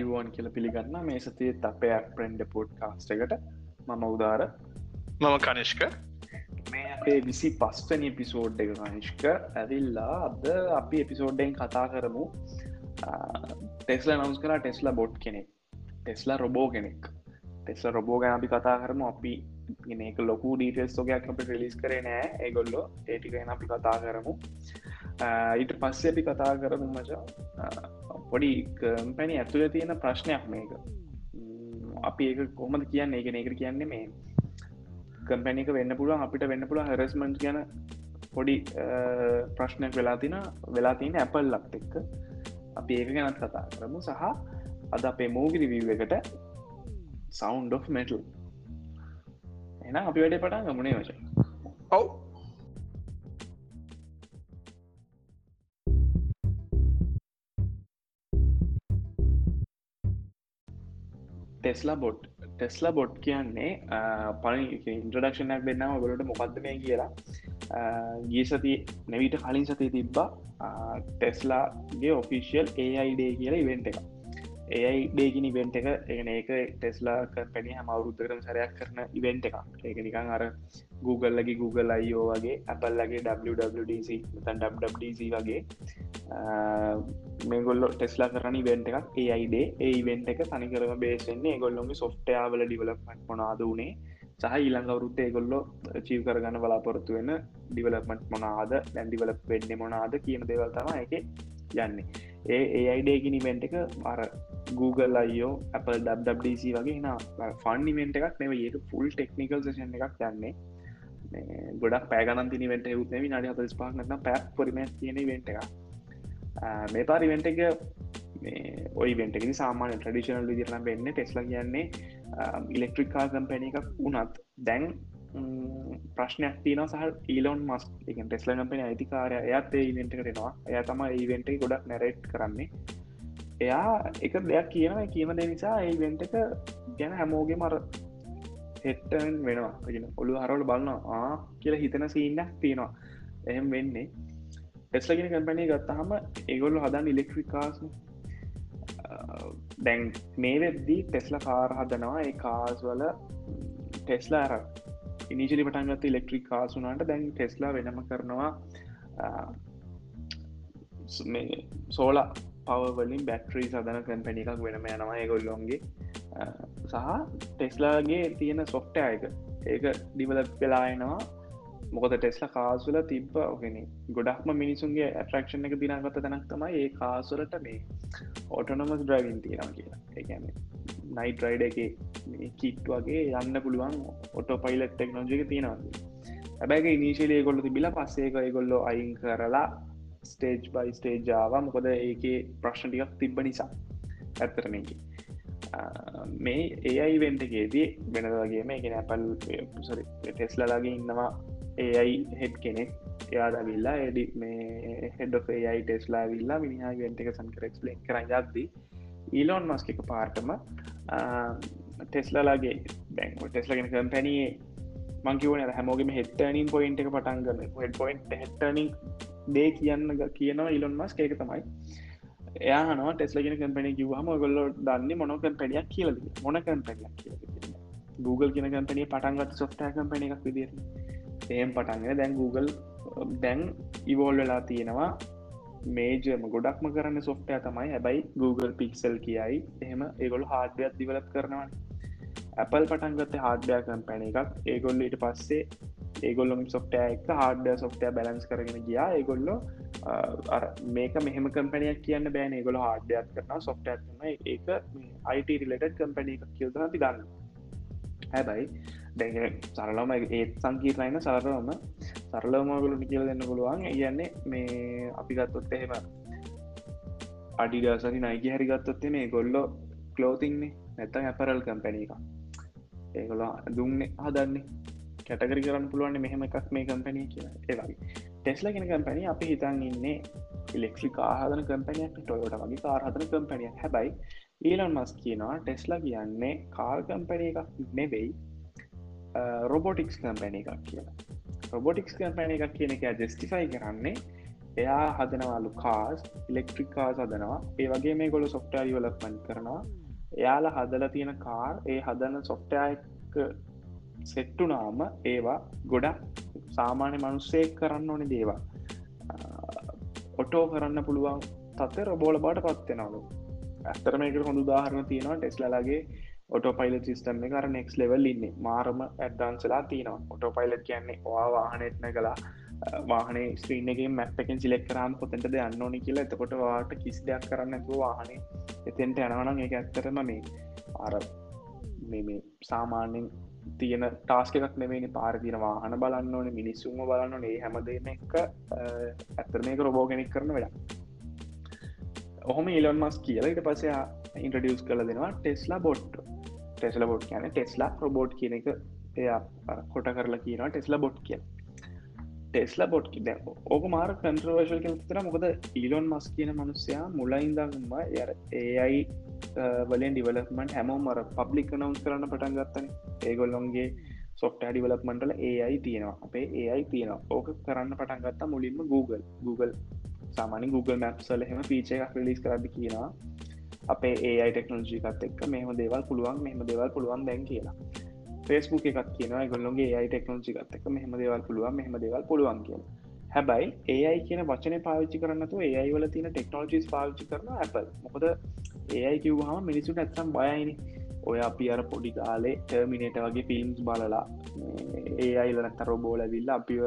ආයුවන් කියල පිළිගන්න මේ සතියත් අපේ ප්‍රෙන්ඩ පෝට් කාස්ට එකට. මම උදාර. මම කනිෂ්ක. මේ අපේ විසි පස්වනි එපිසෝඩ් එක කනිෂ්ක ඇවිල්ලා අද අපි එපිසෝඩ්ඩෙන් කතා කරමු ටෙස්ල නවස් කලා ටෙස්ලා බොඩ් කෙනෙක්. ටෙස්ලා රොබෝ කෙනෙක්. ටෙස්ල රොබෝ ගැන අපි කතා කරම. අපි ගෙනෙක ලොකු ඩීටෙස් ෝගයක් අප රිලිස් කරේ නෑ. ඒගොල්ලො ඒටිකෙන අපි කතා කරමු ඊට පස්සේ අපි කතා කරමු මචා. පොඩි පැණි ඇතුළ තියෙන ප්‍රශ්නයක් මේක. අපි ඒක කොමද කියන්න? ඒක ඒකට කියන්නේ මේ කම්පැනික වෙන්න පුළුවන් අපිට වෙන්න පුළුව හරස්මන්් ගැන පොඩි ප්‍රශ්නයක් වෙලා තින වෙලා තියෙන ඇපල් ලක්ට එක්ක. අපි ඒක ගැනත් කතා කරමු. සහ අද අපේ මෝගිරි වීව එකට සෞන්් of මෙටල් එන අපි වැඩ පටන් ගමුණේ වච ඔව්. ටෙස්ලා බොට් ටෙස්ලා බොට් කියන්නේ පල ඉන්ට්‍රඩක්ෂනයක් දෙන්නාව ගොලට මොකක්ද මේ කියලා. ගිය සති නැවිට කලින් සතිය තිබ්බා ටෙස්ලාගේ ඔෆිසිියල් ඒයිඩේ කියලා ඉවෙන්ට එක ඒයි ඩේගිනි ඉවෙන්ට එක එකන ඒක ටෙස්ලා පැනි හම අවුරුද්ධකරම සරයක් කරන ඉවෙන්ට එක ඒක නිකං අර Googleලගේ Google අයිෝ වගේ Appleලගේ WWDC තන් WWDC වගේ මේගොල්ල ටෙස්ලා කරන ඉවෙන්ට එකක් ඒයිඩේ ඒ ඉවෙන්ට එක තනිකරම බේසෙන්නේ ගොල්ලොගේ සොෆ්ටයාවල ඩිවලප්මට මොනාද වනේ සහ ඊළඟ අවරුත්තේ ගොල්ලො චීව කරගන්න බලාපොරොත්තු වෙන ඩිවලපමට මොනාද දැන්ඩිවලප් වෙන්න මොනාද කියන දෙවල්තම එක යන්නේ. ඒ ඒ අයිඩේගිනි වෙන්ට එක අර Google අයෝ Apple WWDC වගේ න ෆන්නිමෙන්ට එකක් නෙව ඒක ෆුල් ටෙක්නිකල් සේෂන් එකක් යන්නේ. ගොඩක් පෑගනන් තිනි වෙන්ට යුත්නම නඩ හත පාක්නන පැක් පොරිම තියෙන වෙන්ට එක මේ පාරි වෙන්ට එක ඔයි වෙන්ටක සාමාන ට්‍රඩිෂනල් විදිරන වෙන්න ටෙස්ලා කියන්නේ ඉලෙක්ට්‍රිකා කම්පැන එකක් වනත් දැන් ප්‍රශ්නයක් තින සහ ඊලොන් මස් එක ටෙස්ල කම්පෙන අයිතිකාරය එයත් ඒ ඉවෙන්ට කරෙනවා එය තම ඉවෙන්ට ගොඩක් නැරට් කරන්නේ. එයා එක දෙයක් කියන කියීම දෙ නිසා ඒ වෙන්ට එක ගැන හැමෝගේ මර හෙට්ටන් වෙනවා. ගෙන ඔළු හරවල බලන්නවා කියල හිතන සීන්නක් තියෙනවා. එහෙම වෙන්නේ. ටෙස්ලගෙන කම්පැනී ගත්තහම ඒගොල්ලු හදන් ඉලෙක්ට්‍රිකාස් දැන් මේ වෙද්දී ටෙස්ල කාර හදනවා. ඒ කාස් වල ටෙස්ලා අර ඉනිජලි පටන්ගත් ඉලෙක්ට්‍රික් කාසුනාට දැන් ටෙස්ලා වෙනම කරනවා. සෝලා පවවලින් බැක්ට්‍රී සදන කැම්පැනි එකක් වෙනම යනවා ගොල්ලොන්ගේ සහ ටෙස්ලාගේ තියෙන සොෆ්ට අයක ඒක ඩිවලප් වෙලායනවා මොකද ටෙස්ලා කාසුල තිබ්බ ඔගෙන ගොඩක්ම මිනිසුන්ගේ ඇටරක්ෂණ එක දිනාගත තැනක් තමයි ඒ කාසුලට මේ ඕටනොමස් ඩ්‍රයිවින් තියෙනවා කියලා. ඒගැන නයිට රයිඩ එක කිට් වගේ යන්න පුළුවන් ඔටෝ පයිලට් ටෙක්නෝජික තියෙනවා. හැබැයි ඉනිශලේ ගොල්ල තිබිල පස්සේක ගොල්ලො අයින් කරලා ස්ටේජ් බයි ස්ටේජාව මොකද ඒක ප්‍රශ්නටිකක් තිබ්බ නිසා. ඇත්තරන එක මේ ඒයි වෙන්ටගේදී වෙනදගේම එක ඇපල් සරි ටෙස්ලලාගේ ඉන්නවා ඒයි හෙඩ් කෙනෙක්. එයා දවිල්ලා එඩි මේ හෙඩ ඒයි ටෙස්ලා විල්ලා මිනිහා වෙන්ට එක සන්කරෙක්ස්ලෙක් කර යද්දී ඊලෝන් මස්කික පාර්ටම ටෙස්ලලාගේ බැං ටෙස්ලගෙන කම්පැනයේ මංකිවන හැමෝගේම හෙට්ටනින් පොයින්ට එක පටන්ගන්න හෙඩ පොයින්් හෙට්ටනින් දේ කියන්න කියනවා ඉලොන් මස් ඒක තමයි. එයාන ටෙස්ලගෙන කම්පැනි කිවහම ගොල්ල දන්න මොන කම්පැනියක් කියලද මොන කම්පැනියක් කියල Google කියන කම්පැනිය පටන්ගත් සොෆ්ටෑ කම්පැනි එකක් විදිර එහම් පටන්ගෙන දැන් Google දැන් ඉවෝල් වෙලා තියෙනවා. මේජම ගොඩක්ම කරන්න සොෆ්ටය තමයි. හැබයි Google පික්සල් කියයි. එහෙම ඒගොලු හාඩයක් දිවලත් කරනවා Apple පටන්ගත හාඩ්ඩය කම්පැන එකක්. ඒගොල්ල ඊට පස්සේ ඒගොල්ලොම සොෆ්ටය එක හාඩ සොෆ්ටය බැලන්ස් කරගෙන ගියා. ඒගොල්ලො මේක මෙහම කම්පැනියක් කියන්න බෑන. ඒගොල හාඩයක් කරන සොෆ්ටය කරන ඒක අයිට රිලට කම්පැනි එකක් කියවතන අපි ගන්න හැබයි දැ සරලම ඒත් සංකීර්ණයන සරරම සරලමගලට කියල දෙන්න පුළුවන්. කියන්නේ මේ අපි ගත්තොත් එහෙම අඩිඩසරි නයිග හරි ගත්තොත්තේ මේ ගොල්ලො කලෝතින්නේ නැත්තන් ඇපරල් කම්පැනී එක ඒගොල දුන්නේ හදන්නේ. කැටගරි කරන්න පුළුවන් මෙහෙම එකක් මේ කම්පැනී කියලා. ඒවගේ ටෙස්ල කෙන කම්පැනි අපි හිතන් ඉන්නේ ඉලෙක්ට්‍රි කාහදන කම්පැනියක් ටොයෝට වගේ කාරහදන කම්පැනියක් හැබයි ඊලන් මස් කියනවා ටෙස්ලා කියන්නේ කාර් කම්පැනය එකක් නෙවෙයි රොබොටික්ස් කම්පැන එකක් කියලා. රොබොටික්ස් කම්පැන එකක් කියන එක ජෙස්ටිෆයි කරන්නේ එයා හදනවාලු කාස් ඉලෙක්ට්‍රික් කාස් හදනවා. ඒ වගේ මේ ගොලු සොෆ්ටර් ියවලක්මන් කරනවා. එයාලා හදල තියෙන කාර් ඒ හදන සොෆ්ටයක සෙට්ටුනාම ඒවා ගොඩක් සාමාන්‍ය මනුස්සේ කරන්න ඕනි දේවා ඔටෝ කරන්න පුළුවන් තත්ත රබෝල බට පත්වෙනවලු ඇත්තර මේක හොඳ දාහරන තියෙනවා ටෙස්ලලාගේ ඔටෝ පයිල සිිස්ටම් කර නෙක්ස් ලෙවල් ඉන්න. මාරම ඇඩ්ඩන්සලා තියෙනවා. ඔටෝ පයිලට් කියන්නේ වා වාහනෙත්න කලා වාහනේ ස්ත්‍රීනගේ මැප් එකෙන් සිලෙක් කරම් පොතටද යන්න ඕනි කියලා. එතකොට වාට කිසි දෙයක් කරන්න ඇතු වාහනේ එතෙන්ට යනවනම් ඒ ඇත්තරම මේ අර මේ සාමාන්‍යෙන් තියෙන ටාස්ක එකක් නෙවෙනි පාරතින වාහන බලන්න ඕන මිනිස්සුම බලන්න ඒ හැමදේම එක ඇත්තර මේක රොබෝ කෙනෙක් කරන වැඩ ඔහොම ඉලොන් මස් කියලා ඉට පසයා ඉන්ට්‍රඩියස් කල දෙනවා ටෙස්ලා බොට් ටෙස්ල බොට් කියන ටෙස්ලා රොබෝට් කියන එක එයා කොට කරලා කියනවා ටෙස්ලා බොට් කිය ටෙස්ලා බොට් ද ඕක මාර කන්ට්‍රවර්ශල් කෙතර මොකද ඊලොන් මස් කියන මනුස්සයා මුලයින්දම්ම ය ඒයි වලින් ඩිවලක්මට හැමෝම මර පබ්ලික් නවස් කරන්න පටන් ගත්තන. ඒගොල්ලොන්ගේ සොෆ්ට ඩිවලක්මටල ඒයි තියෙනවා. අපේ ඒයි තියෙනවා. ඕක කරන්න පටන් ගත්තා මුලින්ම Google. Google සාමානි Google මැප්සල හෙම පීච එකක් ලිස් කරද කියනවා. අපේ ඒයි ටෙක්නෝජිකත් එක්ක මෙහම දේවල් පුළුවන් මෙහම දේවල් පුළුවන් දැන් කියලා. ෆෙස්බුක් එකක් කියනවා ගොල්ලොගේ ඒ ටෙක්නෝජි ගත්තක මෙහම දේවල් පුළුවන් මෙහම දේවල් පුළුවන් කිය හැබයි ඒයි කියන වචන පාවිච්චි කරන්නතු ඒයි වල තින ටෙක්නෝජිස් පාවිච්චි කරන Apple. මොකද ඒයි කිව්හම මිනිසුට ඇත්සම් බයයිනි. ඔය අපි අර පොඩි කාලේ ටර්මිනේට වගේ ෆිල්ම්ස් බලලා ඒ අයිල නැත්ත රොබෝල විල්ල අපිව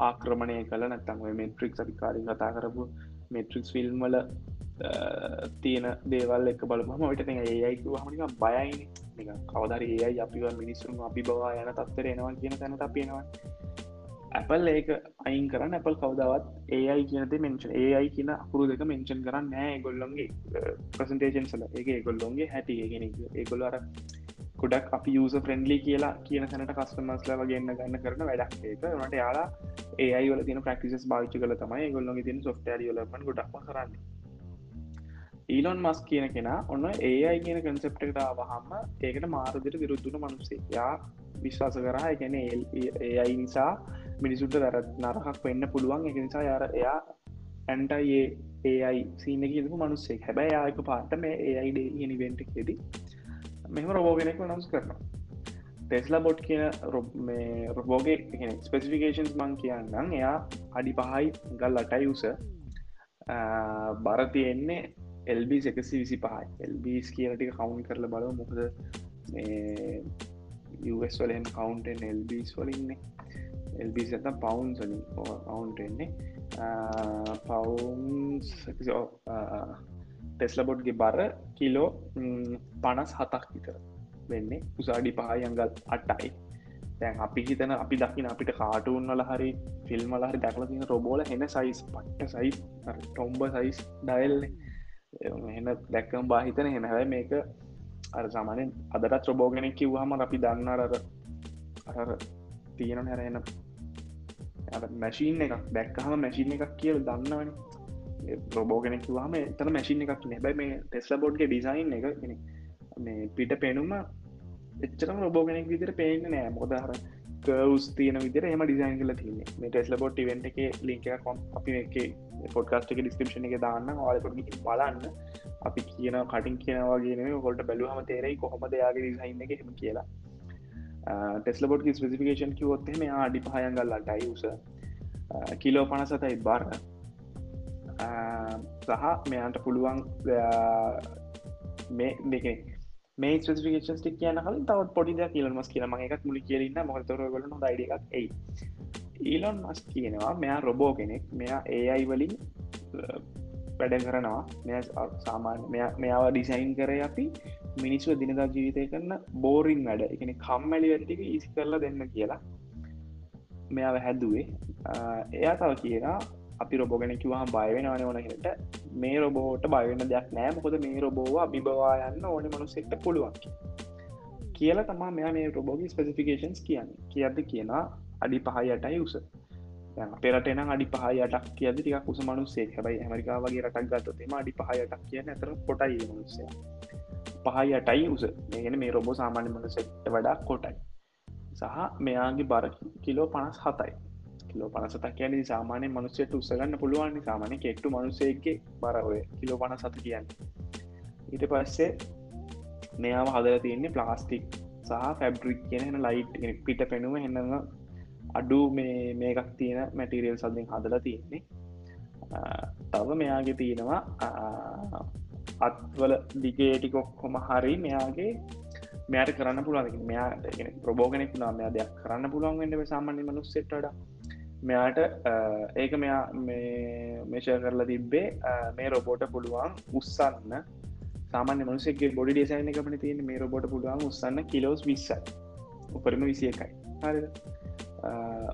ආක්‍රමණය කළ නැත්තම් මෙට්‍රික් අපිකාරින් කතා කරපු මෙට්‍රික්ස් ෆිල්ම් වල තියෙන දේවල් එක බලම ට ඒයි හමනික බයයිනි. කවදර ඒයි අපිව මිනිස්සුන් අපි බවා යන තත්තර එනවා කියන තැන අපේනවා Apple ඒක අයින් කරන්න Apple කවදාවත් ඒයි කියනත මෙන්ෂන් ඒයි කියන අකුරු දෙක මෙන්ෂන් කරන්න නෑ ගොල්ලොන්ගේ ප්‍රසන්ටේෂන් සල ඒ ගොල්ලොන්ගේ හැටි ගෙන ඒගොල්ල අර ගොඩක් අපි යස ෆ්‍රෙන්ඩලි කියලා කියන තැනට කස්ටමස්ල වගේන්න ගන්න කරන වැඩක්. ඒක නට යාලා ඒයි වල තින ප්‍රක්ටිස් භාවිච කල තමයි ගොල්ලො තින සොෆ්ටරි ලපන් ගොඩක් කරන්නේ. ඊලොන් මස් කියන කෙනා ඔන්න ඒයි කියන කන්සෙප්ටකට වහම ඒකට මාරදිට විරුද්ධන මනුසේ යා විශ්වාස කරා. එකැන ඒයි නිසා මිනිසුට වැරත් නරහක් වෙන්න පුළුවන්. එක නිසා යාර එයා ඇන්ටයි ඒයි සීන කියපු මනුස්සේ හැබැයි යායක පාට මේ ඒයිඩ නිවෙන්ට කෙද මෙම රෝගෙනෙක් නම්ස් කරනවා. ටෙස්ලා බොට් කියන රොබෝගේ ස්පෙසිෆිකේන්ස් මං කියන්නම්. එයා අඩි පහයි ගල් අටයි උස බර තියෙන්නේ එල්බි එකසි විසි පහයි එල්බිස් කියලටික කවුන් කරල බලව මොකද යස් වලෙන් කවන්ටෙන් එල්බිස් වලින්නේ එල්බිස් ඇත පවුන් සලින් කවුන්ටෙන්නේ පවුන් ටෙස්ලබොඩ්ගේ බර කිලෝ පනස් හතක් විතර වෙන්නේ උසාඩි පහයංගල් අට්ටයි දැන් අපි හිතන අපි දකින අපිට කාටුන් වල හරි ෆිල්ම් හරි දැකල තින රොබෝල හෙන සයිස් පට්ට සයිස් ටොම්බ සයිස් ඩයිල්න්නේ එන දැක්කම් බාහිතන හෙන හැයි මේක අර සාමානෙන් අදටත් රොබෝගෙනෙක් කිව්හම අපි දන්න අර අර තියෙන හැරෙන මැශීන් එකක්. දැක්කහම මැශීන් එකක් කියල දන්නවන. රොබෝගෙනෙක් වාම තන මැශීන් එකක් නැබයි මේ ටෙස්ල බොඩ්ගේ ඩිසයින් එක මේ පිට පෙනුම එච්චරම රොබෝගෙනෙක් විදිර පේන්න නෑ. මොදහර කවස් තියන විදිර එම ඩිසයින් කල තින්නේ මේ ටෙස්ල බොට් වෙන්ට එක ලින්ක කොම් අපි එක පොඩ්කාස්ට එක ඩිස්ක්‍රපෂන එක දාන්න. ආලකොට බලන්න. අපි කියන කටින් කියනවාගේ කොල්ට බැලුහම තේරෙයි කොහොම දෙයාගේ ඩිසයින් එක හෙම කියලා. ටෙස්ල බොට් ස්පසිිකේෂන් කිවොත්තේ මේ ආඩි පහයන්ගල්ලා ඩයිස කිලෝ පනසතයි බාර. සහ මෙයන්ට පුළුවන් මේ දෙකේ මේ ස්පිකේෂන් ටික් කියන හල තවත් පොඩි කියල මස් කියන මගේකත් මුලි කියලන්න මොතර ගලන දයිඩක් එයි. ඊලොන් මස් කියනවා මෙයා රොබෝ කෙනෙක්. මෙයා ඒයි වලින් වැඩ කරනවා. මෙ සාමාන්‍ය මෙයාව ඩිසයින් කර අපි. මිනිස්සුව දිනදා ජීවිතය කරන්න බෝරින් වැඩ. එකන කම්මැලි වැටික ඉසි කරලා දෙන්න කියලා. මෙයාව හැදුවේ. එයා තව කියලා අපි රොබෝගෙන කිවහම බයවෙන වන ඕනකට මේ රොබෝට බයවෙන්න දෙයක් නෑ. මොකොද මේ රොබෝව අභිබවා යන්න ඕන මනුසෙක්ට පුළුවන්. කියල තමා මෙයා මේ රොබෝගි ස්පෙසිෆිකේන්ස් කියන්න. කියද කියනා අඩි පහයටයි උස. පෙරට එන අඩි පහයටක් කියද ටික කුස මනුස්සේ හැබයි ඇමරිකා වගේ රටක් ගත්තතේම අඩි පහයටක් කියන ඇතර කොටයි මනුස්සය. පහයටයි උස. මේගෙන මේ රොබෝ සාමාන්‍ය මනුසෙක්ට වඩා කොටයි. සහ මෙයාගේ බර කිලෝ පනස් හතයි. කිලෝ පනසතක් කියන සාමානය මනුසයට උත්සගන්න පුළුවන් සාමානය කෙට්ටු මනුසයගේ බරවය කිලෝ පන සත කියන්න. ඊට පස්සේ මෙයාව හදල තියෙන්නේ ප්ලාස්ටික් සහ ෆැබ්‍රික් කියන ලයිට් පිට පෙනුම හෙන්නම අඩු මේ මේකක් තියෙන මැටිරියල් සල්ලින් හදලා තියෙන්නේ. තව මෙයාගේ තියෙනවා අත්වල දිගේටිකොක්කොම හරි මෙයාගේ මෙයාට කරන්න පුළුවන්. මෙයාට ප්‍රබෝගනෙක් නා මෙයා දෙයක් කරන්න පුළුවන් වෙන්න සාමාන්‍ය මනුස්සෙට්ට මෙයාට ඒක මෙයා මේෂය කරලා තිබ්බේ මේ රොබෝට පුළුවන් උත්සන්න සාමාන්‍ය මනුසෙක්ගේ බොඩි ඩේසයින එකපන තියෙන මේ රොබොට පුළුවන් උත්සන්න කිලෝස් විස්ස උපරිම විසිය එකයි හරි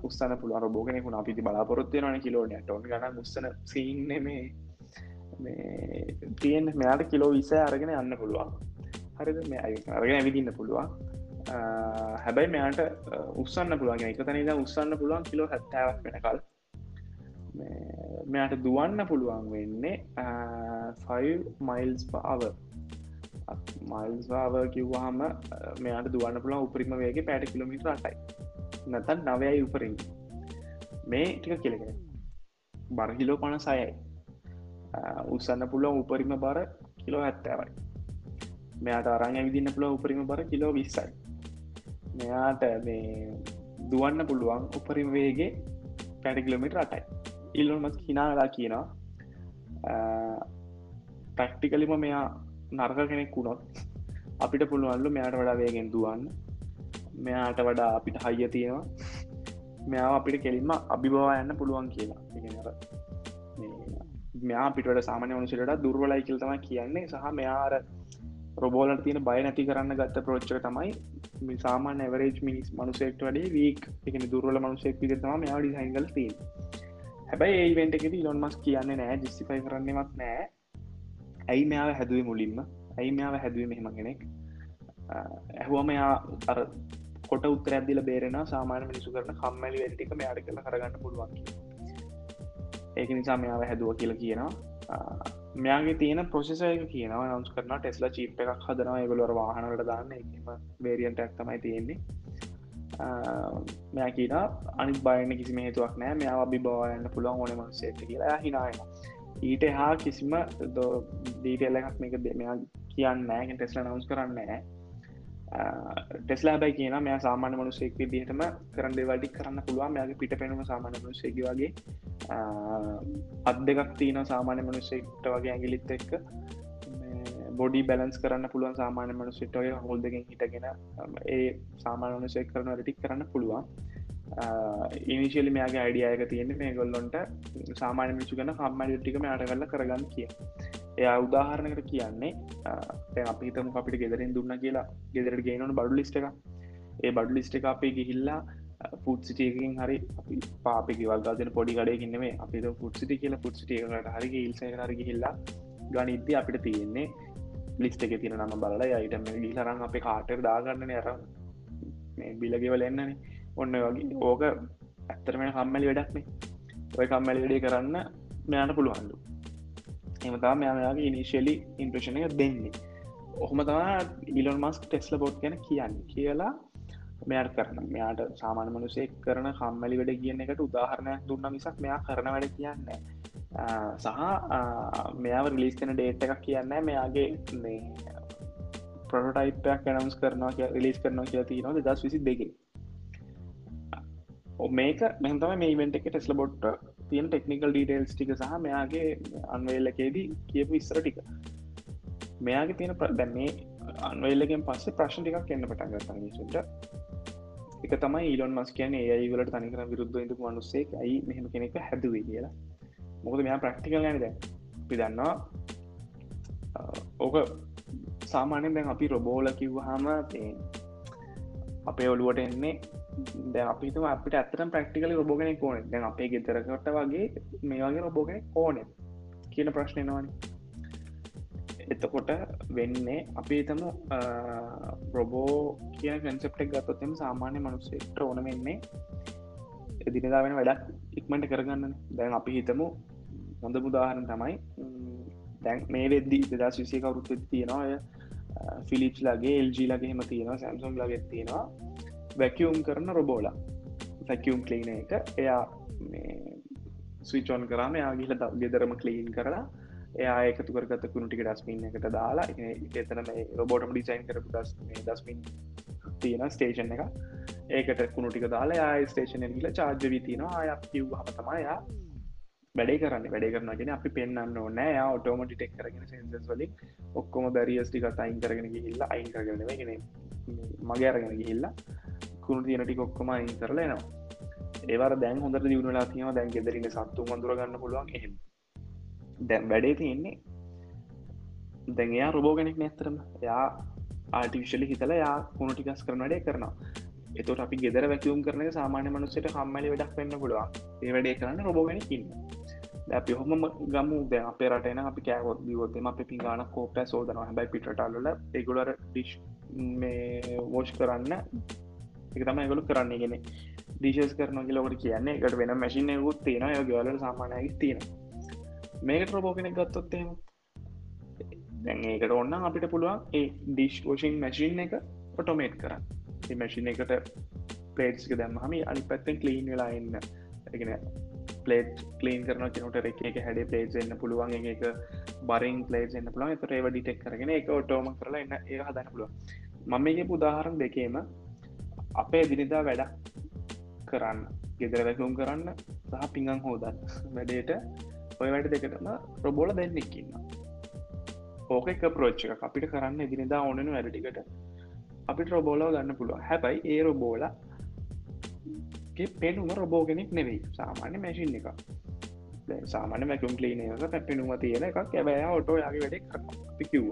උත්සන පුළ රබෝගෙනෙකු අපිති බලාපොරොත්වය වන කිලෝන ටොන් ගන උත්සන සින්න මේ තියෙන මෙයාට කිලෝ විස අරගෙන යන්න පුළුවන්. හරිද? මේ අරගෙන ඇවිදින්න පුළුවන්. හැබැයි මෙයාට උත්සන්න පුළුවන්. එක තනද උත්සන්න පුළුවන් කිලෝ හැත්තාවක් වෙනකල්. මෙයාට දුවන්න පුළුවන් වෙන්නේ 5 මයිල්ස් පාව මයිල්ස්ාව කිව්වාහම මෙයාට දුවන්න පුළන් උපරිම වේගේ පැට කිලමිට අටයි. නැතන් නවයයි උපරින් මේ ටික කෙලගෙන බරහිලෝ පණ සයයි උත්සන්න පුළුවන් උපරිම බර කිලෝ හැත්තෑවයි. මෙයාට අරං ඇවිදින්න පුළුව උපරිම බර කිලෝ විස්සයි. මෙයාට මේ දුවන්න පුළුවන් උපරිම වේගේ පැටිකිලමිට අටයි. ඉල්ලොමත් හිනාලා කියනවා. ටක්ටිකලිම මෙයා නර්ක කෙනෙක් වුණොත් අපිට පුළුවන්ලු මෙයාට වඩා වේගෙන් දුවන්න. මෙයාට වඩා අපිට හයිය තියෙනවා. මෙයා අපිට කෙලින්ම අභිබවා යන්න පුළුවන් කියලා. මෙයා පිට සාමානය මනුසලට දුර්වලයි කියල්තම කියන්නේ. සහ මෙයාර රොබෝලට තියෙන බය නැති කරන්න ගත්ත ප්‍රෝච්චක තමයි සාමාන් ඇවරේජ් මිනිස් මනුසෙක්ට වඩේ වීක් එකන දුරල මනුසෙක් පිට තම යාඩි හංගල් ති හැබයි ඒවෙන්ට එකෙද ඉලොන් මස් කියන්නේ නෑ ජිස්සිපයි කරන්නෙමක් නෑ. ඇයි මෙයාව හැදුවේ මුලින්ම? ඇයි මෙයාව හැදුවේ මෙහෙම කෙනෙක්? ඇහුවම එයා අර කොට උත්තර ඇදිල බේරෙන සාමාන මිනිසු කරන කම්මැලි වැටික මෙයාට කළ කරගන්න පුළුවන් ඒක නිසා මෙයාව හැදුව කියලා කියනවා. මෙයාගේ තියෙන ප්‍රොසෙසයක කියනවා නවස් කරන ටෙස්ලා චිප් එකක් හදනවා. ගොලොර වාහනට දාන්න. එකම වේරියන්ට ඇක් තමයි තියෙන්නේ. මෙයා කියන අනි බයන්න කිසිම හේතුවක් නෑ මෙයා අබි බවයන්න පුළුවන් ඕන මන්සේට කියලා. හිනායන ඊට හා කිසිම දීටෙල්ල එකක් මේක මෙයා කියන්න නෑ ටෙස්ලා නවස් කරන්න ටෙස්ලා බයි කියන මෙයා සාමාන්‍ය මනුසෙක් දිහටම කරන්න දෙවල්ටි කරන්න පුළුවන්. මෙයාගේ පිට පෙනුම සාමාන්‍ය මනුසේක වගේ. අත් දෙකක් තියන සාමාන්‍ය මනුස්සෙක්ට වගේ ඇගිලිත් එක්ක. බොඩි බැලන්ස් කරන්න පුළුවන් සාමාන්‍ය මනුස්සෙට්ටගේ හොල් දෙකින් හිටගෙන ඒ සාමාන මනුසෙක් කරන ටික් කරන්න පුළුවන්. ඉනිශලි මේගේ අයිඩියයක තියෙන මේ ගොල්ලොන්ට සාමාන්‍ය මිචු ගන කම්මඩ ටිකම අට කරල කරගන්න කිය එයා උදාහරණකට කියන්නේ අපිතම අපිට ගෙදරින් දුන්න කියලා ගෙදරට ගේනවන බඩු ලිස්ට එක ඒ බඩු ලිස්ට එක අපේ ගිහිල්ලා පුට් සිටියකින් හරි පාපි වල්ගදන පොඩි කඩයකින්නෙේ අපිට පුට් සිටි කියල පුට් සිටියකට හරි ඉල්ස හරි හිල්ලා ගනිද්‍ය අපිට තියෙන්නේ ලිස්ට එක තින නම බලලා අයිටම ගිලරන් අපේ කාටර් දාගන්නන අර මේ බිලගෙවල එන්නන. ඔන්න වගේ. ඕක ඇත්තරමෙන කම්මැලි වැඩක්නේ ඔය කම්මැලි වැඩේ කරන්න මෙයාට පුළුවන්ලු එමතා මෙයාගේ ඉනිශලි ඉන්ප්‍රේෂණය දෙන්නේ. ඔහොම තමා ඉලොන් මස්ක් ටෙස්ල බොට් ගැන කියන්න කියලා මෙයාට කරන මෙයාට සාමාන මනුසේ කරන කම්මලි වැඩ කියන එකට උදාහරණයක් දුන්න මිසක් මෙයා කරන වැඩ කියන්න සහ මෙයාව රිලිස් කන ඩේට් එකක් කියන්න මෙයාගේ ප්‍රොටයිපයක් කනම්ස් කරනවා රිලිස් කරනවා කියලා තියනවා දස් විසි දෙක. මේක මෙතම මේ ඉවෙන්ට එක ටෙස්ල බොට්ට තියෙන ටෙක්නිකල් ඩීටේල්ස් ටික සහ මෙයාගේ අන්වේල්ලකේදී කියපු ඉස්සර ටික. මෙයාගේ තියෙන දැන්නේ අන්වේල්ලගෙන් පස්සේ ප්‍රශ්න ටිකක් එන්න පටන්ග මිසුට එක තමයි ඊලොන් මස් කියන ඒයි වලට තනිකර විරුද්ධ ඉඳ මනුස්සේ ඇයි මෙහම කෙනෙක් හැදුවේ කියලා. මොකද මෙයා ප්‍රක්ටිකල් ගැනද පිදන්නවා ඕක සාමාන්‍යෙන් දැන් අපි රොබෝල කිව්හම අපේ ඔලුවට එන්නේ දැ අපිතුම අපිට ඇතරම් ප්‍රක්ටිකල රොබෝගෙන කෝන දැන් අපේ ගෙතරකට වගේ මේ වගේ රොබෝගෙන ඕන කියන ප්‍රශ්නයනවානේ එතකොට වෙන්නේ අපි තම රොබෝ කියන කන්සප්ටක් ගත්තොත්තම සාමාන්‍ය මනුස්සෙක්ට ඕන වෙන්නේ එදිනදාවෙන වැඩක් ඉක්මට කරගන්න. දැන් අපි හිතමු හොඳ බුදාහරන තමයි දැන් මේ වෙද්දි දෙදා විසිය කවරුත් තියෙනවා ෆිලිප් ලගේ එල්ජී ලගේ හෙම තියෙනවා සැම්සුම් ලගෙත් තියෙනවා. වැැකියුම් කරන රොබෝලා ැකියුම් කලීන එක. එයා ස්විචෝන් කරම යාගිල ගෙදරම කලීන් කරලා එයා එකතු කරගත කුණු ටික ඩස්මින් එකට දාලා එතන රොබෝටම ඩිසයින් කරපු දස් දස්මින් තියෙන ස්ටේෂන් එක. ඒකට කුණු ටික දාලා යා ස්ටේෂන ගිල චාර්ජ විතිනවා අය කිව් හතමයා වැඩේ කරන්න. වැඩේ කරනගෙන අපි පෙන්න්න ඕනෑ යා ඔටෝමටි ටෙක් කරගෙන සෙන්සස් වලින් ඔක්කොම බැරිියස්ටික අයින් කරගෙන ගිහිල්ලා අයින් කරගෙන ගෙන මගේ අරගෙන ගිහිල්ලා කුණු තියනටි කොක්කොම අයින් කරලා එනවා. ඒවර දැන් හොඳට දියුණලා තියම දැන් ගෙදරන්න සත්තු මඳුර ගන්න පුළුවන් එහෙම. දැම් වැඩේ තියෙන්නේ දැන් එයා රොබෝ කෙනෙක් නැතරම එයා ආටිවිශලි හිතල යා කුණු ටිකස් කරන වැඩේ කරනවා. එතට අපි ගෙදර වැැකියුම් කරන සාමාන්‍ය මනුසට කම්මලි වැඩක් වෙන්න පුළුවන්. ඒ වැඩේ කරන්න රොබෝගෙනකින්න අපි හොම ගමු. ද අපේ රටන අපි කෑවොත් දිවොත්තම අප පිගාන කෝප සෝදන හැබයි පිටටල්ල එගුලර ඩිශ් මේ වෝෂ් කරන්න එක තම ගොලු කරන්නේ ගෙන ඩිශස් කරන ලොකට කියන්නේ. එකට වෙන මැසිින යකුත් තියෙන ගවල සාමානයක තියෙන මේකට රොබෝ කෙනෙක් ගත්තොත්තේම දැන් ඒකට ඔන්න අපිට පුළුවන් ඒ ඩිශ් ෝෂන් මැසින් එක ඔටෝමේට් කරන්න. මැසින් එකට පලේට්ක දැම් හමි අනි පැත්තෙන් කලීන් වෙලා එන්න එකන පලේට් කලීන් කරන කෙනට එක එක හැඩ පලේට් එන්න පුළුවන්. එක බරින් පලේට් එන්න පුළුවන්. එතර ඒව ඩිටෙක් කරගෙන එක ඔටෝම කරලා එන්න ඒ හදන්න පුළුව මම එක පුදාහරම් දෙකේම අපේ දිනිදා වැඩක් කරන්න ගෙදර වැැකුම් කරන්න සහ පිඟන් හෝදන්න. වැඩේට ඔය වැඩ දෙකටම රොබෝල දෙන්නෙක්කින්න ඕක එක ප්‍රෝච්ච එක අපිට කරන්න ඉදිරිදා ඕනන වැඩටිකට අපිට රොබෝලව ගන්න පුළුව හැබයි ඒ රොබෝල පෙනුම රොබෝගෙනෙක් නෙවෙයි. සාමාන්‍ය මැසින් එක සාමාන මැකුම් ලීනක පැපෙනුම තියෙන එකක්. ඇබෑ ඔටෝ යාගේ වැඩෙක් අපි කිව්ව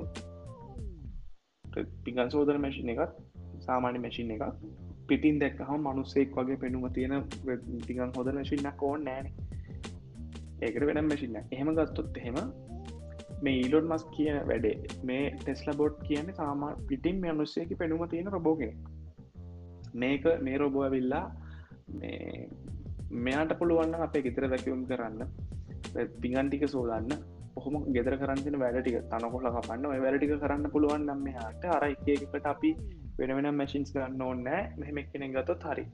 පිගන් සෝදර මැසින් එකත් සාමාන්‍ය මැසින් එක පිටින් දැක්කහම මනුස්සෙක් වගේ පෙනුම තියෙන පිගන් හොද මැසින්නක් ඕන්න නෑනේ ඒකට වෙනම් මැසින්න එහෙම ගත්තොත් එහෙම මේ ඊලොඩ් මස් කියන වැඩේ මේ ටෙස්ල බොඩ් කියන සාමා පිටින් අනුස්සයකි පෙනුම තියෙන රොබෝගෙන මේක මේ රොබෝ විල්ලා මෙයාට පුළුවන්න අපේ ගෙතර දැකවුම් කරන්න පිගන්ටික සෝදන්න. ඔහොම ගෙදර කරන්තින වැඩටික තනකොල කපන්න. වැඩටික කරන්න පුළුවන් නම් මෙයාට අර එකකට අපි වෙන වෙන මැසින්ස් කරන්න ඕන්නෑ මෙහම එක්කෙන ගතොත් හරි.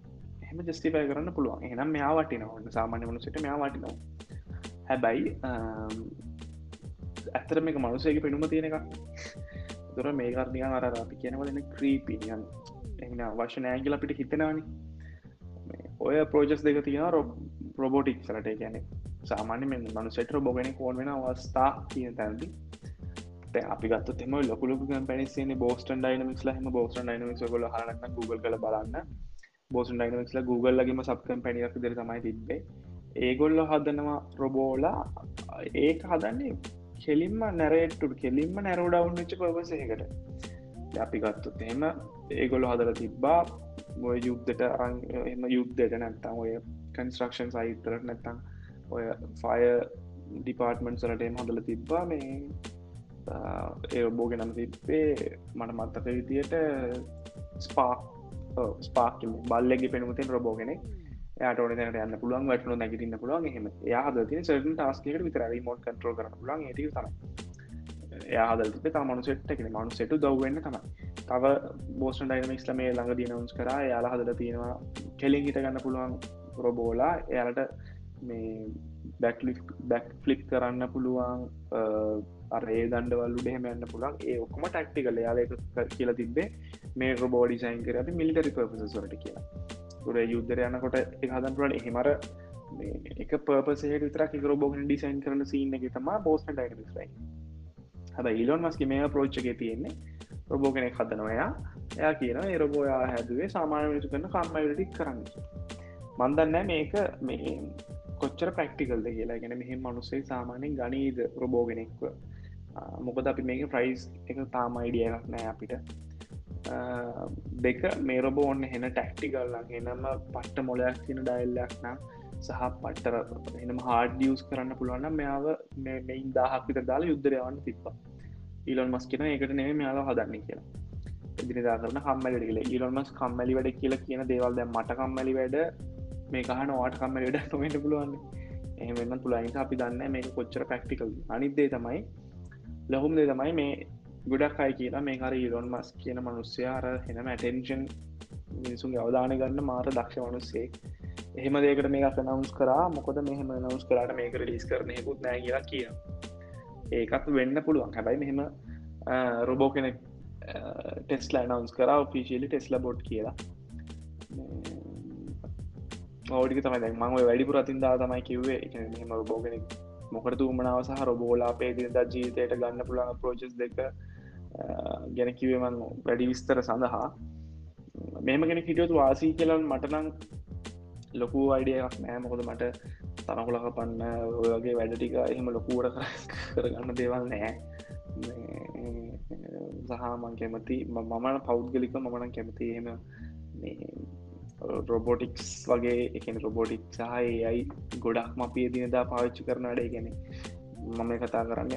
එහම ජස්ටිපය කරන්න පුළුවන්. එනම් මෙයා වටිනවන්න සාමාන්‍ය වනුසට මෙයා වටිනවා. හැබැයි ඇත්තර මේක මනුසයක පෙනුම තියෙන එකක්. තුර මේ කරනිය අර අපි කියනවලන ක්‍රීපිනියන් එ අවශ්‍ය නෑගල අපිට හිතෙනවානි. ඔය පෝජස් දෙක තියෙන රොබ් රොබෝටික් සලට ගැන සාමාන්‍ය මෙ මනුසෙට රොබෝගෙන කෝන් වෙන අවස්ථා කියන තැන්දි. අපි ගත් එම ලොකුලු පැනිසේ බෝස්ටන් ඩයිනමික්ස් හම බෝස්ටන් ඩයිනමික්ස් ගොල හරන්න Google කළ බලන්න. බෝසන් ඩයිනමික්ස්ල Google ලගේම සබ්කම් පැනිියක් දෙර තමයි තිබේ ඒගොල්ල හදනවා රොබෝලා ඒක හදන්නේ කෙලින්ම නැරේට්ටු කෙලින්ම නැරෝඩවුන් වෙච්ච පවසයකට අපි ගත්තුත් එම ඒගොල්ල හදල තිබ්බා ඔය යුද්ධට එම යුද්ධයට නැත්තම් ඔය කන්ස්ට්‍රක්ෂන් සයිතරට නැත්තං ඔය ෆය ඩිපාර්ටමන්ට් සලටේම හදල තිබ්බා මේ ඒ ඔබෝගෙ නම් තිබ්බේ මට මත්තක විදියට ස්පාක් ස්පාක් බල්ලෙගේ පෙනුමතින් රොබෝගෙනෙක් යාට ඕන දැනට යන්න පුළුවන් වැටනු නැගතින්න පුළුවන් එහෙම. යාහද තින සට ටස්කට විතර මෝට් කටරල් කරන පුලන් ඒටි තම යාහදල් තිබේ තා මනුසෙට් එකන මනු සෙටු දවන්න තමයි. තව බෝස්ට ඩයිනමික්ස්ල මේ ළඟ දිනවස් කර යාලා හදල තියෙනවා කෙලින් හිට ගන්න පුළුවන් රොබෝලා එයාලට මේ බැක්ලි බැක් ෆලික් කරන්න පුළුවන් අරේ දන්ඩවල්ලු ඩෙහම යන්න පුළන් ඒ ඔක්කොම ටක්ටි කල යාල කියලා තිබේ මේ රොබෝඩි සයින් කර මිලිටරි පර්පසස්වලට කියලා. තුර යුද්ධර යනකොට එක හදන්ටුවට එහෙමර එක පපසේ විතර රෝබෝග ඩිසයින් කරන සින්න එක තමා බෝස්ට ඩයිනස්යි හද ඉලොන් මස්ක මේ ප්‍රෝච්චක තියෙන්නේ රොබෝ කෙනෙක් හදනවයා එයා. කියන එරබෝයා හැදුවේ සාමාන මිනිසු කරන කම්මයිටි කරන්න මන්දන්න මේක මේ කොච්චර ප්‍රක්ටිකල්ද කියලා. ගෙන මෙහෙම මනුස්සේ සාමානයෙන් ගනීද රොබෝගෙනෙක්ව මොකද අපි මේක ෆ්‍රයිස් එක තාම අයිඩිය එකක් නෑ අපිට. දෙක මේරොබ ඔන්න හෙන ටැක්ටිකල්ලන් එනම පට්ට මොලයක් තින ඩයිල්ලක් නම් සහ පට්ටර එනම හාඩ ියස් කරන්න පුළුවන්න මෙයාව මෙයින් දාහක් විතර දාලා යුද්ධරයවන්න තිබ්බ. ඊලොන් මස් කියෙන එකට නෙම මෙයාල හදන්න කියලා. එදිනිදා කරන කම්මලි කියල. ඊලොන් මස් කම්මලි වැඩ කියලා කියන දේවල්ද මට කම්මලි වැඩ මේ කහන වාට කම්මලි වැඩ නොමට පුළුවන් එහෙමන්න තුළයින්ට අපි දන්න මේ කොච්චර පැක්ටිකල් අනිදේ තමයි ලොහුම් දේ තමයි මේ ගොඩක් අයි කියලා මේ හර ඉරොන් මස් කියන මනුස්්‍යයාර හෙනම ඇටෙන්ෂන් මිනිසුන් අවධාන ගන්න මාර දක්ෂ මනුස්සේ එහෙම දේකට මේ නවස් කරා මොකද මෙහම නවස් කරට මේක ලිස් කරනයකුත් නෑ කියලා කිය ඒකත් වෙන්න පුළුවන්. හැබැයි මෙහෙම රොබෝ කෙනෙක් ටෙස්ලා නවස් කර ෆිසිලි ටෙස්ලා බොඩ් කියලා. ඕඩික තමයි. මං වැඩිපුර අතින්දා තමයි කිව්වේ. එක මෙහම රොබෝ කෙනෙක් මොකට තුමනාව සහ රොබෝලා පේදිනදා ජීවිතයට ගන්න පුළන් ප්‍රෝජස් දෙක ගැන කිවේ මං වැඩි විස්තර සඳහා. මෙම කෙන හිටියොතු වාසී කියලන් මටනං ලොකු අයිඩියක් නෑ මොකොද මට තනකුලක පන්න ඔයගේ වැඩ ටික එහෙම ලොකුවට කරගන්න දේවල් නෑ සහමන් කැමති මමන පෞද්ගලික මමන කැමති එහෙම රොබෝටික්ස් වගේ එකන රොබෝටික් සහයි අයි ගොඩක්ම අපිය දිනදා පාවිච්චි කරන අඩේ ගැන මම කතා කරන්න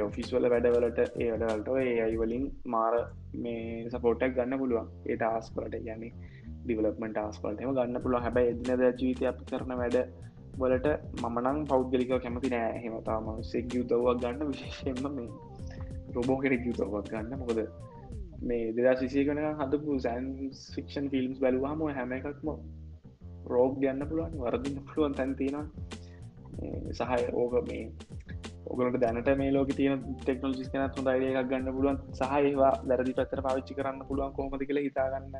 ඔෆිස්වල වැඩවලට ඒ වැඩවලට ඒ අයිවලින් මාර මේ සපෝටක් ගන්න පුළුවන්. ඒට ආස්පලට යන්නේ ඩිවලපමට ආස්පල්ටම ගන්න පුළුව හැබැයි එදිනද ජීවිතය අප කරන වැඩ වලට මමනං පෞද්ගලික කැමති නෑ. හෙමතා මනුස්සෙක් යුතවක් ගන්න විශේෂයෙන්ම මේ රොබෝ කෙනෙක් යුතවක් ගන්න. මොකද මේ දෙදා සිසිය කන හදපු සෑන් ෆික්ෂන් ෆිල්ම්ස් බැලවාම හැම එකක්ම රෝග් ගන්න පුළුවන් වරදින්න පුළුවන් තැන්තින සහය ඕක මේ ඔගලට දැනට මේ ලෝක තියන ටෙක්නෝජිස් කනත් හොඳ අයිඩිය එකක් ගන්න පුළුවන්. සහයවා දැරදි පත්තර පාවිච්චි කරන්න පුළුවන් කොහොමති කියලා හිතාගන්න.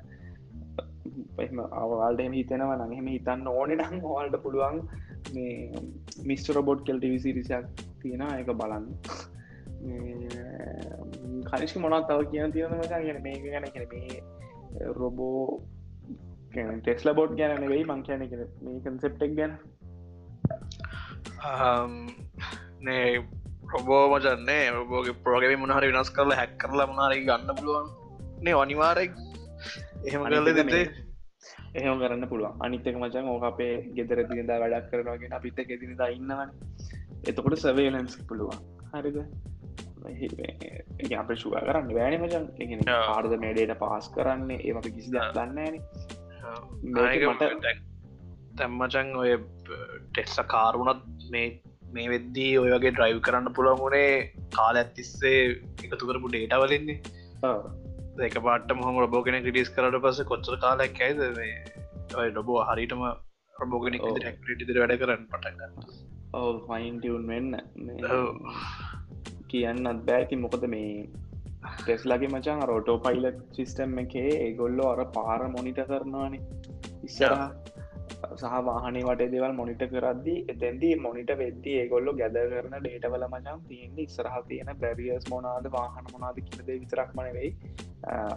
පම අවවාල්ටම හිතෙනවා නහෙම හිතන්න ඕනෙ නම් හවාල්ට පුළුවන් මේ මිස්ට රොබොට් කෙල් ටිවිසිරිසයක් තියෙන එක බලන්න. කනිෂි මොනත් තව කියන තියෙන මචා. ගැන මේ ගැන කෙන මේ රොබෝ ටෙස්ල බොඩ් ගැන වෙයි මං කියන කර මේ කන්සෙප්ටක් ගැන. නේ රොබෝ මචන්නේ රොබෝගේ ප්‍රෝගම මොහරි වෙනස් කරලා හැක් කරලා මනාරි ගන්න පුළුවන්. නේ අනිවාරෙක් එහෙම කල දෙතේ එහෙම කරන්න පුළුවන්. අනිතක මචන් ඕක අපේ ගෙදර දිනදා වැඩක් කරනවාගෙන අපිත ගෙදිනදා ඉන්නවන. එතකොට සවේලන්ස් පුළුවන්. හරිද අප ශුව කරන්න වැෑන මචන් ආර්ද මේඩේට පාස් කරන්නේ? ඒ අපි කිසි දක් දන්නන තැම්මචන් ඔය ටෙක්ස කාරුණත් මේ මේ වෙද්දී ඔය වගේ ඩ්‍රයිව් කරන්න පුළුවන්ගුණේ කාල ඇත්තිස්සේ එකතු කරපු ඩේට වලන්නේ. ඒක පාට මොහම රබෝගෙන ටිස් කරට පස කොච්චර කාලක් ඇයිද ඔය ඩොබෝ හරිටම රබෝගෙන ටිදිර වැඩ කරන්න පටගන්න ඕ ෆයින්ටවන් වෙන්න කියන්නත් බෑති මොකද මේ ටෙස්ලගේ මචන් රෝටෝ පයිලට් සිිස්ටම් එකේ ඒගොල්ලෝ අර පාර මොනිට කරනවානේ. ඉස්සරහ සහ වාහනේ වට දෙවල් මොනිට කරද්දි එතැන්දි මොනිට වෙද්දි ඒගොල්ලො ගැද කරන ඩේටවල මචම් තියන්නේ ඉස්සරහ තියෙන බැරිියස් මොනාද වාහන මොනාද කියද විතරක්මන වෙයි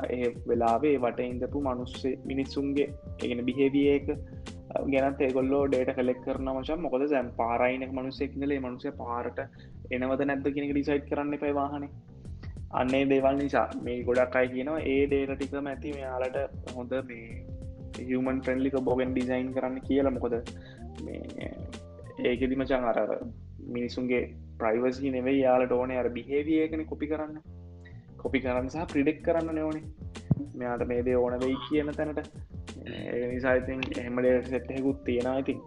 ඒ වෙලාවේ වට ඉඳපු මනුස්සේ මිනිස්සුන්ගේ එගෙන බිහෙවියක ගැනත් ඒගොල්ලෝ ඩේට කලෙක් කරන මචම් මොකද සැම් පාරයිනක මනුස්සෙක්නලේ මනුසය පාරට එනවද නැද්ද කෙනෙක ඩිසයිට් කරන්න එපයි වාහනේ. අන්නේ දේවල් නිසා මේ ගොඩක් අයි කියනවා ඒ ඩේට ටිකම ඇති මෙයාලට හොඳ මේ හමන් ෆ්‍රෙන්ලික බෝගෙන් ඩිසයින් කරන්න කියල. මොකොද ඒකෙදි මචන් අර මිනිසුන්ගේ ප්‍රයිවසි නෙවෙයි යාලට ඕනේ අර බිහේවියකන කොපි කරන්න. කොපි කරන්න සහ ප්‍රිඩෙක් කරන්න නෝනේ මෙයාට මේ දේ ඕන වෙයි කියන තැනට. නිසායිතින් එහමඩට සෙට්හෙකුත් තියෙන ඉතින්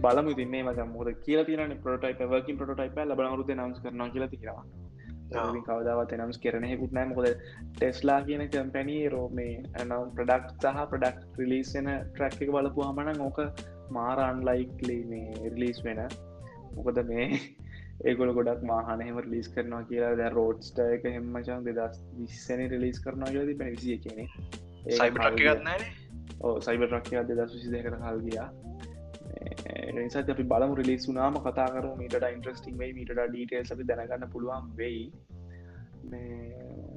බලමු තින්නේ මච මුද කියල තින පොටයි වකින් පොටයිප ලබනවරුද නම්ස් කරන කියල තිරවා කවදාවත් නම්ස් කරනෙකුත් නෑ මොකද ටෙස්ලා කියන කම්පැනී රෝමේ ඇනම් ප්‍රඩක්් සහ ප්‍රඩක්් රිලිස්සෙන ට්‍රක් එක බලපු හමන ඕක මාරන් ලයික්ලි මේ රිලිස් වෙන මොකද මේ ඒගොල ගොඩක් මාහනහෙම ලිස් කරනවා කියලා ද රෝඩ්ස්ට එක හෙම්මචන් දෙදස් විස්සන රිලිස් කරනවා කියලති පැවිසිය කියනෙ ඕ සයිබ රක්කයක් දෙදස් විසි දෙකට කල් ගියා. නිසා අපි බලමු රිලිස් වුනාම කතා කර මීට ඉන්ට්‍රස්ටිං වේ මීට ඩීටේල් අපි දැනගන්න පුළුවන් වෙයි.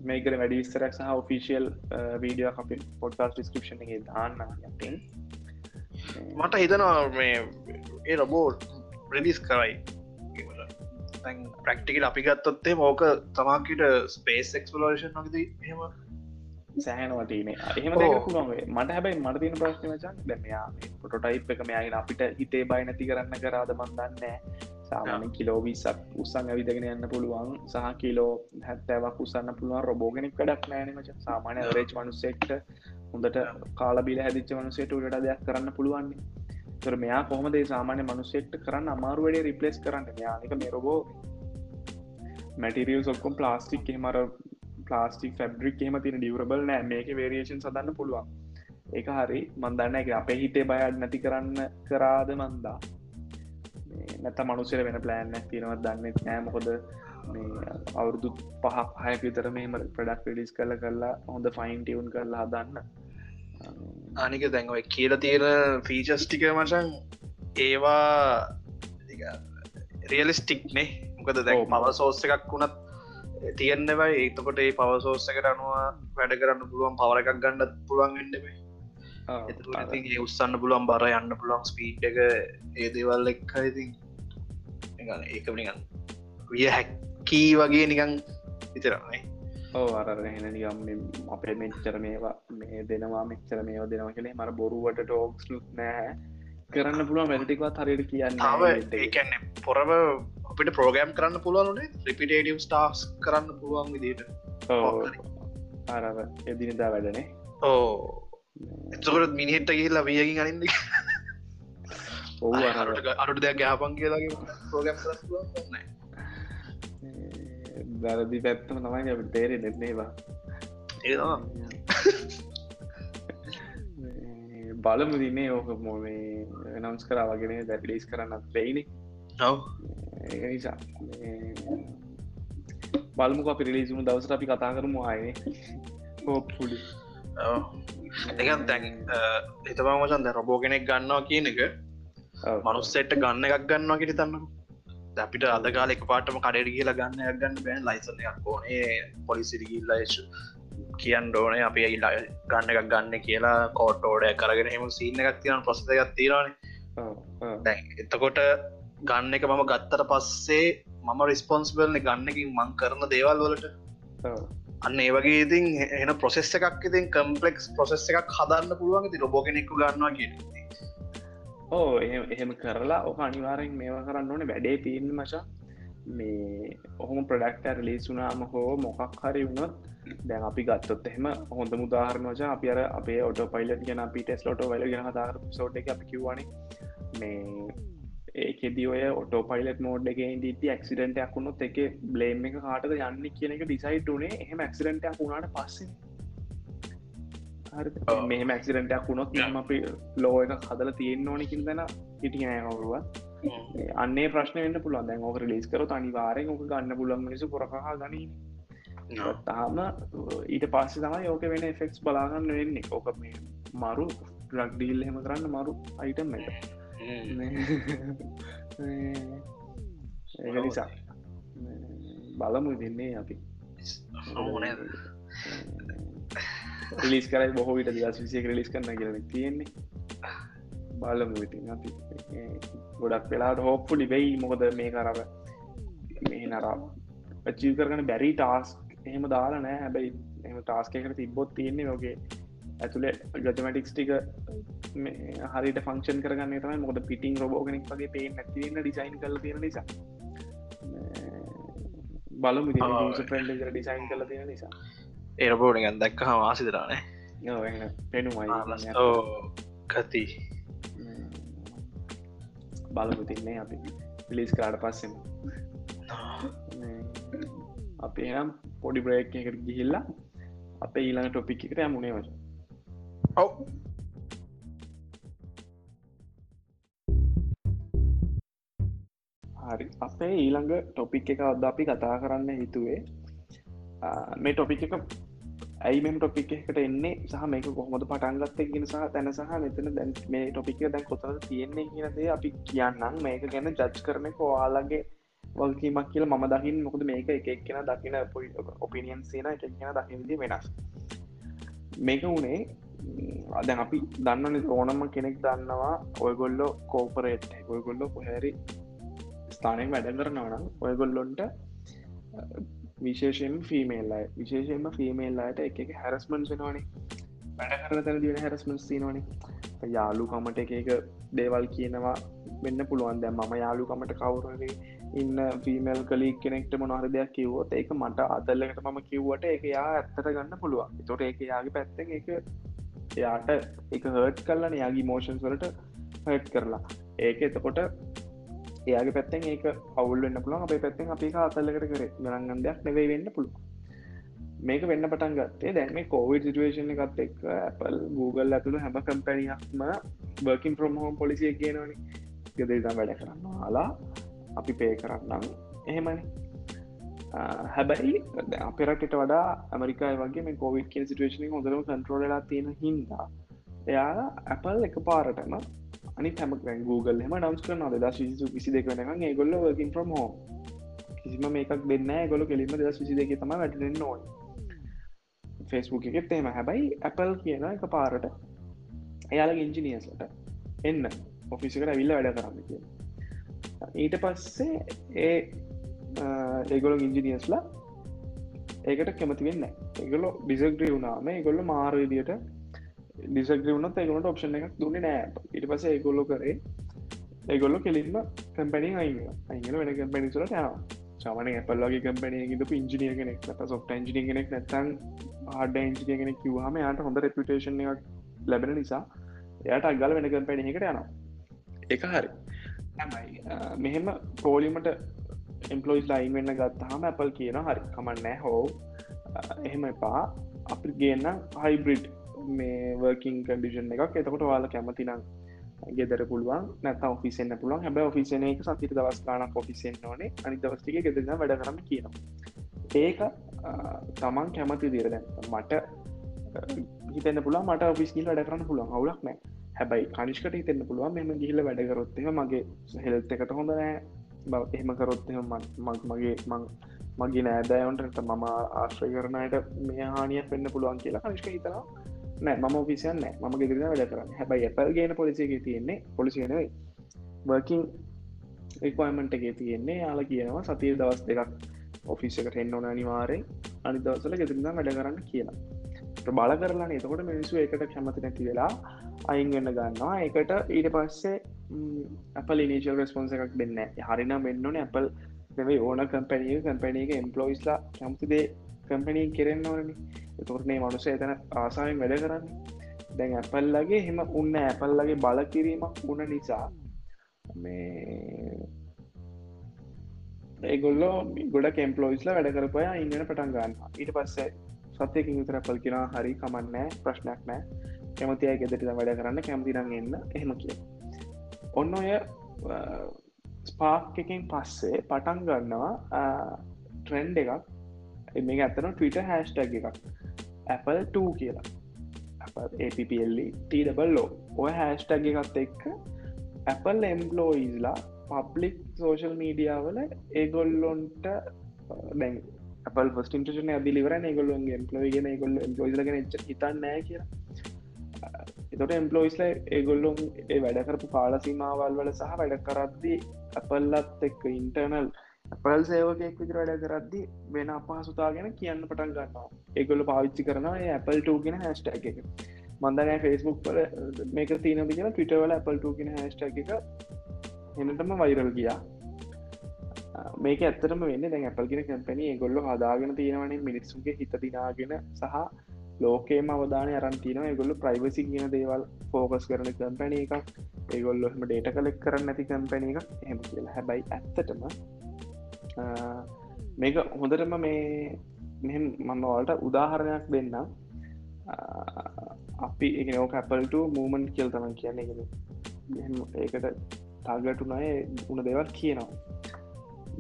මේකර වැඩි විස්තරක් සහ ඔෆිසිියල් වීඩියෝ අපි පොඩ්කාස් ඩිස්ක්‍රපෂන් එක දාන්න යටින්. මට හිතනවා මේ ඒ රබෝට් ප්‍රඩිස් කරයි. ප්‍රක්ටිකල් අපි ගත්තොත්තේ මෝක තමාකිට ස්පේස් එක්ස්පලෝෂන් නොකද හෙම සෑහනවටන එහෙම මට හැබයි මටතින ප්‍රශ්න වචන් දැමයා පොටයිප් එක මෙයාගෙන අපිට හිතේ බයි නැති කරන්න කරාද මන්දන්න සාමාන කිලෝ විසක් උත්සං ඇවිදගෙන යන්න පුළුවන් සහ කිලෝ හැත්තෑවක් උසන්න පුළුවන් රොබෝගෙනෙක් වැඩක් නෑනමච සාමානය රේච් මනුස්සෙක්ට හොඳට කාලබිල හැදිච්ච මනුසේට උඩට දෙයක් කරන්න පුළුවන්න්නේ තර මෙයා කොහොමදේ සාමාන්‍ය මනුස්සෙක්ට කරන්න අමාරු වැඩේ රිපලස් කරන්න? යානික මෙරබෝ මැටිරියල් ඔක්කොම් ප්ලාස්ටික් මර ප්ලාස්ටික් ෆැබ්‍රික් එම තින ඩියවරබල් නෑ. මේක වේරේෂන් සදන්න පුළුවන්. එක හරි මන්දන්න එක අපේ හිතේ බයඩ් නැති කරන්න කරාද මන්දා? නැත මනුසර වෙන ප්ලෑන්න තියෙනවත් දන්න නෑමකොද අවුරුදු පහක් හය විතර මෙම ප්‍රඩක් ලිස් කල කරලා හොඳ ෆයින් ටියවුන් කරලා හදන්න. අනික දැන්ව කියල තියෙන ෆීචස්ටික මචන් ඒවා රියලිස්ටික්නේ මොකද දැන් පව සෝස්ස එකක් වුණත් තියෙන්න්නවයි ඒතකොට ඒ පවසෝස්සකට අනුව වැඩ කරන්න පුළුවන් පවර එකක් ගන්නත් පුළුවන් එන්නබේ ඒ උත්සන්න පුළුවන් බර යන්න පුළුවන් ස්පීට් එක ඒ දේවල් එක් ඉති ඒක නිකන් විය හැක්කී වගේ නිකන් විතරයි ඕ අරහෙන නිකම් අපේ මෙච්චර මේවා මේ දෙනවා මෙච්චර මේවා දෙනවා කළේ මර බොරුවට ටෝක්ස් ලුත් නෑ කරන්න පුළුවන් වැඩටිකවත් හරියට කියන්න පොරව අපිට ප්‍රෝගෑම් කරන්න පුළුවන්නේ රිපිටේඩම් ස්ටාස් කරන්න පුළුවන් විදිට අරව එදිනිදා වැඩනේ. ඕ එතකොට මිනිහෙට්ට කියල්ලා වියකින් අනින්ද ඔහු අරුට දෙයක් ගහපන් කියලාගේ ප්‍රෝගම් දරදි පැත්තම තමයි අප තේරෙ නෙන්නේවා ඒ බලමු දිනේ ඕක මොේ නම්ස් කරා වගෙන දැපිලිස් කරන්නත් වෙයිනි. ඔව ඒ නිසා බලමු අපි රිලිසුමු දවසට අපි කතා කරමු ආයනේ හෝප්ෆුලි එකත් දැන් එතවා මචන් ද රොබෝ කෙනෙක් ගන්නවා කියන එක. මනුස්සෙට ගන්න එකක් ගන්නවා කිරි තන්න අපිට අදකාල එක පාටම කඩට කියලා ගන්න ගන්න බෑන්. ලයිසන එකක් ඕනේ. පොලිසිරිගිල්ලශ කියන්න ඕනේ. අප ඉල්ලා ගන්න එකක් ගන්න කියලා කෝට්ටෝඩය කරගෙන හෙම සිීන එකක් තියන ප්‍රසත එකක් තිරනේ දැන් එතකොට ගන්න එක මම ගත්තට පස්සේ මම රිස්පොන්ස්බල්න ගන්නකින් මං කරන දේවල් වලට. අන්න ඒවගේ ඉතින් එන ප්‍රොසෙස් එකක් ඉතින් කම්පලෙක්ස් ප්‍රොසෙස් එකක් හදන්න පුළුවන් ති රොබෝ කෙනෙක්කු ගන්නවා කිය ඕ එහෙම කරලා ඕක අනිවාරෙන් මේවා කරන්න ඕන. වැඩේ තිීන්න මචා. මේ ඔහොම ප්‍රඩක්ට රලිසුනාම හෝ මොකක් හරි වුණොත් දැන් අපි ගත්තොත් එහෙම හොඳ මුදාහරන වචා අපි අර අපේ ඔට පයිලට ගෙන අපි ටෙස් ලොට වල ගෙන දාර සෝට් එක අපි කිව්වාන. මේ ඒකෙද ඔය ඔටෝ පයිලට මෝඩ් එක ඩට ක්සිඩටයක් වුණොත් එක බ්ලේම් එක කාටද යන්න කියන එක ඩිසයිට් වනේ එහෙම ක්සිඩටයක් වුණට පස්ස. මෙහම ක්සිඩටයක් වුණොත් යම අපි ලෝ එක හදල තියෙන්න්න ඕනකින් දෙන හිටිය නෑවරුව අන්නේ ප්‍රශ්න වන්න පුළුවන්. දැන් ඕක ලිස් කර අනිවාරෙන් ඕක ගන්න පුලන් මිනිසු පොරකහා ගනී තාම ඊට පස්සේ තම යෝක වෙන එෆෙක්ස් බලාගන්න වෙන්නේ. ඕක මේ මරු ්‍රක්්ඩීල් හෙම කරන්න මරු අයිටම් එක ඒ නිසා බලමු දෙන්නේ අපි。ලිස් කරයි බොහෝ විට දස් විසිය ලිස් කරන්න කියල තියෙන්නේ. බලමු ඉතින් අපි ගොඩක් වෙලාට හෝප්පු ලිබෙයි මොකද මේ කරව මේ නරා පච්චී කරගන බැරි ටාස් එහෙම දාලා නෑ. හැබැයි එම ටාස්කකට තිබොත් තියෙන්නේ යෝගේ ඇතුළේ ගජමටික්ස් ටික හරිට ෆංක්ෂන් කරගන්න තම මොද පිටිං රෝබෝගෙනෙක් වගේ පේ නැතිවන්න ඩිසයින් කල තියෙන නිසා. බලමු ෆ්‍රෙන්ඩ ඩිසයින් කල තියෙන නිසා. ඒරබෝඩගන් දැක්ක හවාසිදරානේ පෙනුමයි. කති බලමු තින්නේ අපි පිලිස් කාඩ පස්සෙම. අපේ නම් පොඩි බ්‍රේක් එකට ගිහිල්ලා අපේ ඊළඟ ටොපික් එකට යමුණේ වච ඔව් හරි. අපේ ඊළඟ ටොපික් එක අද අපි කතා කරන්න හිතුවේ. මේ ටොපික් එක ඇයි මෙම ටොපික් එකට එන්නේ? සහ මේක කොහොමද පටන්ගත්තේ ගෙන සහ තැන සහ මෙතන දැන් මේ ටොපික දැන් කොතද තියෙන්නේ කියනදේ අපි කියන්නම්. මේක ගැන ජජ් කරන කොයාලගේ වල්කීමක් කියල ම දකිින් මොකද මේක එක එක්කෙන දකින පොයි ඔපිනියන් සේන එක එක්කෙන දකිදි වෙනස්. මේක වනේ අදැන් අපි දන්නන ඕනම කෙනෙක් දන්නවා ඔයගොල්ලෝ කෝපරේට් ඔයගොල්ලො කොහැරි ස්ථානයෙන් වැඩ කරනවනම් ඔයගොල්ලොන්ට විශේෂයෙන් ෆිමේල්ලයි විශේෂයෙන්ම ෆිමේල්ලායට එක එක හැරස්මන් වෙනවානේ. වැඩ කර තැන දින හැරස්මන්ස් තිනවානේ යාලුකමට එක එක දේවල් කියනවා වෙන්න පුළුවන්. දැම් මම යාලුකමට කවුරගේ ඉන්න ෆිමල් කලික් කෙනෙක්ට මොනහර දෙයක් කිව්වොත් ඒක මට අදල්ලකට මම කිව්වට එක යා ඇත්තට ගන්න පුළුවන්. තොට ඒක යාගේ පැත්තෙන් එක එයාට එක හර්ට් කරලන යාගේ මෝෂන් වලට හට් කරලා. ඒක එතකොට එයාගේ පැත්තෙන් ඒක අවුල්න්න පුළන් අපේ පැත්තෙන් අපි අතල්ලකට කර. ගරන්ගන්දයක් නෙවෙයි වෙන්න පුළුව මේක වෙන්න පටන් ගත්තේ දැන් මේ කෝවිඩ් සිටුවේෂන් එකත් එක් Apple Google ඇතුළ හැම කම්පැනියක්ම බර්කින් ප්‍රම් හෝම් පොලිසිය කියනවන. ගෙදරිදම් වැඩ කරන්නවාලා අපි පේ කරන්නම්. එහෙමනි. හැබැයි අපිරටට වඩා ඇමරිකායි වගේ මේ කෝවිඩ් කිය සිටුවේෂන හොඳරම කන්ට්‍රෝලලා තියෙන හින්දා එයා Apple එක පාරටම අනි හැම Google එම නම්ස් කරන දස් විසු විසි දෙක වෙනක ඒගොල්ල වර්කින් ප්‍රම් හෝම් කිසිම මේකක් දෙන්න ගොල කෙලිම දස් විසි දෙක තම වැටෙන් ඕයි ෆෙස්බුක් එකෙත් එම හැබැයි Apple කියන එක පාරට එයාල ඉංජිනියස්ලට එන්න ඔෆිසිකට ඇවිල්ල වැඩ කරන්න කිය ඊට පස්සේ ඒ ඒගොලො ඉංජිනියස්ලා ඒකට කැමති වෙන්න ඒගොලො ඩිසග්‍රී වුණාම ගොල්ල මාරවිදියට ඩිසග්‍රී වුණත් ඒගොලට ඔප්ෂන් එකක් දුන්න නෑ ඉට පස ඒගොල්ලො කරේ ඒගොල්ලො කෙලින්ම කැම්පැනි අයිග අයිගල වෙන කැම්පැනිසලට යනවා. සාමන ඇපල්ලගේ කම්පනයගේතු ඉංජිනිය කෙනෙක් නත සොෆ්ට ඉජිනිය කෙනෙක් නැතන් ආඩ ඉංජිනිය කෙනෙක් කිවහම යාට හොඳ රෙපිටේෂන් එකක් ලැබෙන නිසා එයට අගල වෙන කම්පැනි එකට යනවා. එක හරි. මෙහෙම පෝලිමට එම්පලෝයිස් ලයින් වෙන්න ගත්තහම ඇපල් කියන හරි කමන්නෑ හෝ එහෙම එපා. අපි ගන්න හයිබ්‍රිඩ් මේ වර්කින් කඩිෂන් එකක්. එතකොට වාල කැමතිනම් ගෙදර පුළුවන් නැත ඔෆිසන්න පුළුවන්. හැබ ඔෆිසන එක සතිර දවස් ගානක් ඔෆිසෙන් ඕනේ. අනි දවස්ටික ගෙදරන වැඩ කරම කියනවා. ඒක තමන් කැමති දිර දැන් මට හිතන්න පුලා මට ඔෆිස්කිල් වැඩ කරන්න පුළුවන්. හවුලක් නෑ හැබයි කනිෂ්කට හිතන්න පුළුවන් මෙම ගිහිල වැඩකරොත්තම මගේ හෙල්ත එකට හොඳ නෑ බව එහෙම කරොත්තම මක් මගේ මං මගේ නෑදෑවන්ට මම ආශ්‍රය කරනයට මේ හානියක් වෙන්න පුළුවන් කියලා කනිෂ්ක හිතනවා. නෑ මම පිසියන්න ම ගෙදරන වැඩ කරන්න. හැබයි ඇපල් ගේන පොලිසිගේ තියෙන්නේ පොලිසියනවයි වර්කින් එක්වයිමට එකේ තියෙන්නේ යාල කියනවා සතිය දවස් දෙකක් ඔෆිස් එකට එන්න ඕන අනිවාරෙන් අනි දවසල ගෙදරන්න වැඩ කරන්න කියලා. බල කරලා එතකොට මිනිස්සු එකට කැමති නැති වෙලා අයින් වෙන්න ගන්නවා. එකට ඊට පස්සේ අපල් ඉනිශල් රස්පොන්ස එකක් දෙන්න හරිනම් වෙන්නන ඇපල් නෙවේ ඕන කම්පැනිය කම්පැනියක එම්පලෝයිස්ලා කැමතිදේ කම්පනී කෙරෙන්න්න ඕනනි. එතුරනේ මනුස එතන ආසායෙන් වැඩ කරන්න. දැන් ඇපල්ලගේ හෙම උන්න ඇපල්ලගේ බල කිරීමක් වුණ නිසා මේ ඒගොල්ලෝ ගොඩ කෙම්පලෝයිස්ල වැඩ කරපය ඉන්නන පටන් ගන්න ඊට පස්සේ සත්‍යයකින් විතර පල් කියෙන හරි කමන්නෑ ප්‍රශ්නයක් නෑ කැමති අය ගෙදට වැඩ කරන්න කැමතිරන් එන්න. එහෙම කිය ඔන්න ඔය ස්පාක් එකෙන් පස්සේ පටන් ගන්නවා ට්‍රෙන්ඩ් එකක්. මේ ඇත්තන ටවිට හැස්ටැග එකක්. Apple 2 කියලා. APPLටබල්ලෝ ඔය හැස්ටැග එකත් එක්ක Apple එම්පලෝයිස්ලා පබ්ලික් සෝෂල් මීඩියාවල ඒගොල්ලොන්ට දැන් Apple ෆස්ට ඉන්ටෂන ඇදිලිවර ගොල්ලොන්ගේ එම්පලෝයිගෙන ගොල්ල එම්පලෝයිලගෙන හිතන්නෑ කියලා. එතොට එම්පලෝයිස්ල ඒගොල්ලොන් ඒ වැඩකරපු කාලසීමාවල් වල සහ වැඩ කරද්දි අපල්ලත් එක්ක ඉන්ටර්නල් පල් සේවකෙක් විතර වැඩ කරද්දි වෙන අපහසුතා ගැන කියන්න පටන් ගන්නවා ඒගොල්ල පාවිච්චි කරනවා ඇපල් ටගෙන හැස්ටක් එක මන්දනෑ ෆෙස්බුක් පල මේක තියන කියලා ටවිටවල ඇපල් ටගෙන හැස්ටක් එක එනටම වෛරල් ගියා මේක ඇත්තරම වෙන්න දැන් ඇපල්ගෙන කැපැනි ගොල්ල හදාගෙන තියෙනවනේ මිනිස්සුගේ හිත දිනාගෙන සහ ලෝකේම අවධානය අරන්තින ගොල්ල ප්‍රයිවසි කියන දේවල් ෆෝකස් කරන කම්පැන එකක්. ඒගොල්ලොහම ඩේට කලෙක් කරන්න නැති කම්පැන එක එහම කියලා. හැබයි ඇත්තටම මේක හොඳටම මේ මෙ මන්නවලට උදාහරණයක් දෙන්න අපි එකනෝ කැපල්ට මූමන්් කියල් තම කියන්නේ. ඒකට තාගටුනය උන දෙවල් කියනවා.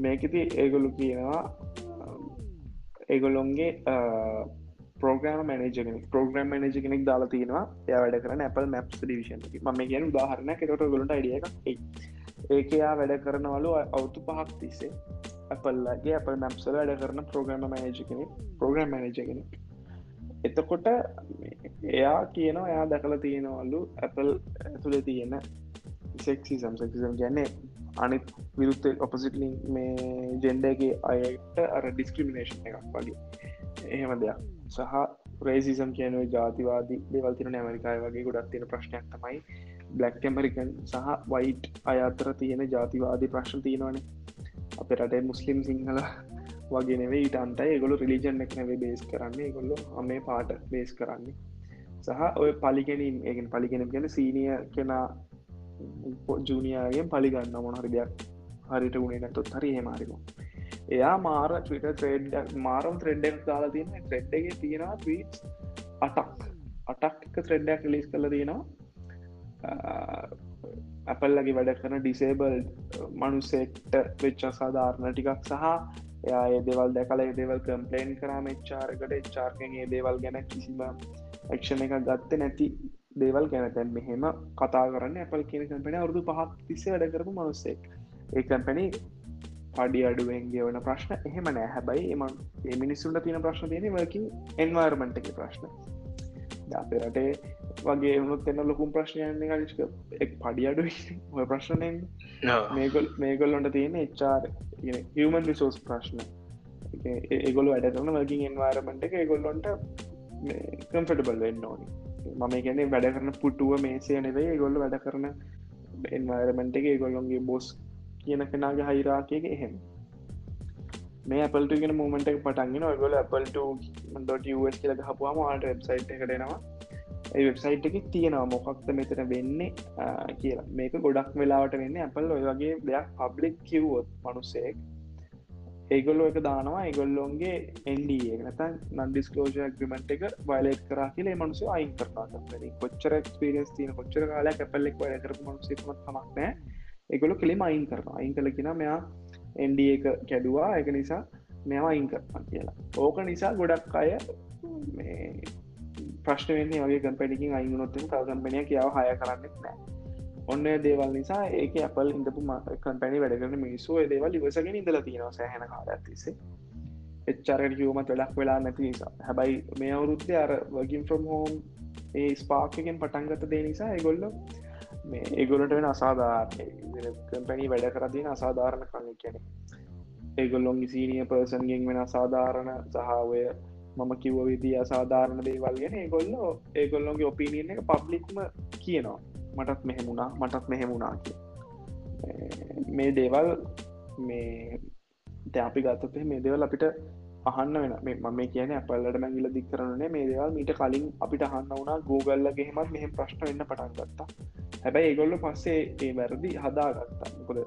මේකති ඒගොලු කියනවා ඒගොලොන්ගේ පෝග්‍රම මනජ පෝග්‍රම් මනජ කෙනෙක් දාලා තියෙනවා. ය වැඩ කරන Apple මැප් ඩිවිෂන් ම කියන උදාහරණ කෙට ගොලට අඩිය එකක් ඒකයා වැඩ කරනවලු අවුතු පහක් තිස්සේ ඇපල්ලගේ අප මැම්සල වැඩ කරන ප්‍රෝග්‍රම මනජ කෙනෙ ප්‍රෝග්‍රම් මනජ කෙනෙක්. එතකොට එයා කියනවා එයා දැකල තියෙනවල්ලු ඇපල් ඇතුළ තියෙන සෙක්සිසම් සෙක්සිසම් ගැන්නේ අනිත් විරුත්ත ඔපසිටලින් මේ ජෙන්ඩගේ අයට අර ඩිස්ක්‍රමිනේෂන් එකක් වගේ. එහෙම දෙයක්. සහ ප්‍රේසිසම් කියනුව ජාතිවාදී දෙවල්තින ඇමරිකාය වගේ ගොඩක් තියෙන ප්‍රශ්නයක් තමයි. බ්ලක් ඇමරිකන් සහ වයිට් අයතර තියෙන ජාතිවාදී ප්‍රශ්න තියෙනවනේ. අප රටේ මුස්ලිම් සිංහල වගේ නෙවේ ඊටන්ටයි ගොලු රිලිජන් එක් නැවේ බේස් කරන්නේ. ගොල්ලො අමේ පාට බේස් කරන්නේ. සහ ඔය පලිගෙනින් ඒගෙන් පලිගෙනම් ගැන සීනිය කෙනා ජූනියගෙන් පලිගන්න මොනහරි දෙයක් හරිට ගුණේ නැතොත් හරි හෙමාරිම එයා මාර ටවිට ත්‍රේඩ් මාරම් ත්‍රෙඩ්ඩක් දාලා තියෙන ත්‍රෙඩ්ඩගේ තියෙනවා ටීට් අටක්. අටක් එක ත්‍රෙඩ්ඩක් ලිස් කල තියෙනවා. ඇපල්ලගේ වැඩ කරන ඩිසේබල් මනුසෙක්ට වෙච්ච සාධාරණ ටිකක් සහ එයා ඒ දෙවල් දැකල ඒදේවල් කම්පලේන් කරම එච්චාරකට එච්චාර්කෙන් ඒ දේවල් ගැන කිසිම ක්ෂණ එක ගත්ත නැති දේවල් ගැන. තැන් මෙහෙම කතා කරන්න ඇපල් කියන කම්පෙන අවුදු පහත් තිස්සේ වැඩ කරපු මනුස්සෙක්. ඒ කම්පැනි පඩි අඩුවෙන්ගේ වන ප්‍රශ්න. එහෙම නෑ. හැබයි එම මිනිස්සුන්ට තියෙන ප්‍රශ්න තියෙන වකින් එන්වර්මට එක ප්‍රශ්න. අපේ රටේ වගේ වුණුත් එන්න ලොකුම් ප්‍රශ්නයන්න කලික එක් පඩි අඩු ඔය ප්‍රශ්නයෙන් මේගොල් මේගොල්ලොන්ට තියෙන එච්චාර හමන් රිසෝස් ප්‍රශ්න. ඒගොල වැඩ කරන වගින් එන්වාරමට එක ඒගොල්ලොන්ට කම්ෆටබල් වෙන්න ඕනි. මම ගැන වැඩ කරන පුටුව මේසය නෙවේ ගොල්ල වැඩ කරන එන්වාරමට එක ගොල්ලොන්ගේ බොස් කියන කෙනගේ හයිරාකයක එහෙම. මේ අපල්ට ගෙන මූමට පටන්ගෙන ඔගොල අපල්ට.ස් කියල හපුවාම ආට වෙබ්සයිට් එකටෙනවා ඒ වෙබ්සයිට් එක තියෙනවා මොකක්ද මෙතන වෙන්නේ කියලා. මේක ගොඩක් වෙලාවට වෙන්න අපල් ඔය වගේ දෙයක් පබ්ලික් කිව්වොත් මනුස්සෙක් ඒගොල්ලෝ එක දානවා ඒගොල්ලොන්ගේ එන්ඩ නතන් නන්ඩිස්කලෝජ ග්‍රමට එක වලෙක් කර කියල මනුස අයින් කරනා කොච්චර ක්ස්පිරස් තියන කොච්චර කාල කැපල්ලෙක් වල කර මනුසේමත් තමක්නෑ ඒගොලු කෙලෙම අයින් කරනවා. අයින් කලකින මෙයා එන්ඩ එක කැඩුවා. එක නිසා මෙවා අයින් කරන්න කියලා. ඕක නිසා ගොඩක් අය ප්‍රශ්නවෙන්නේ වගේ කම්පැටිකින් අයිගුණොත්ම කල්කම්පනය කියාව හය කරන්නෙත් නෑ ඔන්න දේවල් නිසා ඒක අපල් ඉඳපු කම්පැනි වැඩගරන මිනිස්සු දේවල් ඉවසගෙන ඉඳල තියෙනවා සෑහන කාලඇතිසේ එච්චරට කිවමත් වෙලක් වෙලා නැති නිසා. හැබයි මේ අවුරුද්ධ අර වගින් ෆ්‍රම් හෝම් ඒ ස්පාකගෙන් පටන්ගත දේ නිසා ඒගොල්ල මේ ඒගොලට වෙන අසාධාරය කම්පැනි වැඩ කරදින අසාධාරණ කන්න කියනෙ ඒගොල්ලොන් සීනිය පර්සන්ගෙන් වෙන අසාධාරණ සහාවය මම කිව්ව විදි අසාධාරණ දේවල් ගෙන ඒගොල්ලෝ ඒගොල්ලොන්ගේ ඔපිනියන් එක පබ්ලික්ම කියනවා. මටත් මෙහෙමුණා මටත් මෙහෙමුණා කිය මේ දේවල් මේ දැපි ගත්තත මේ දේවල් අපිට අහන්න වෙන මම කියන අපල්ලට මැගිල දික් කරනේ මේ දේවල් මීට කලින් අපිට අහන්න වුණා. ගෝගල්ල ගෙහෙමත් මෙහෙම ප්‍රශ්න වෙන්න පටන් ගත්තා. හැබැයි ඒගොල්ල පස්සේ ඒ වැරදි හදාගත්තා. මොකද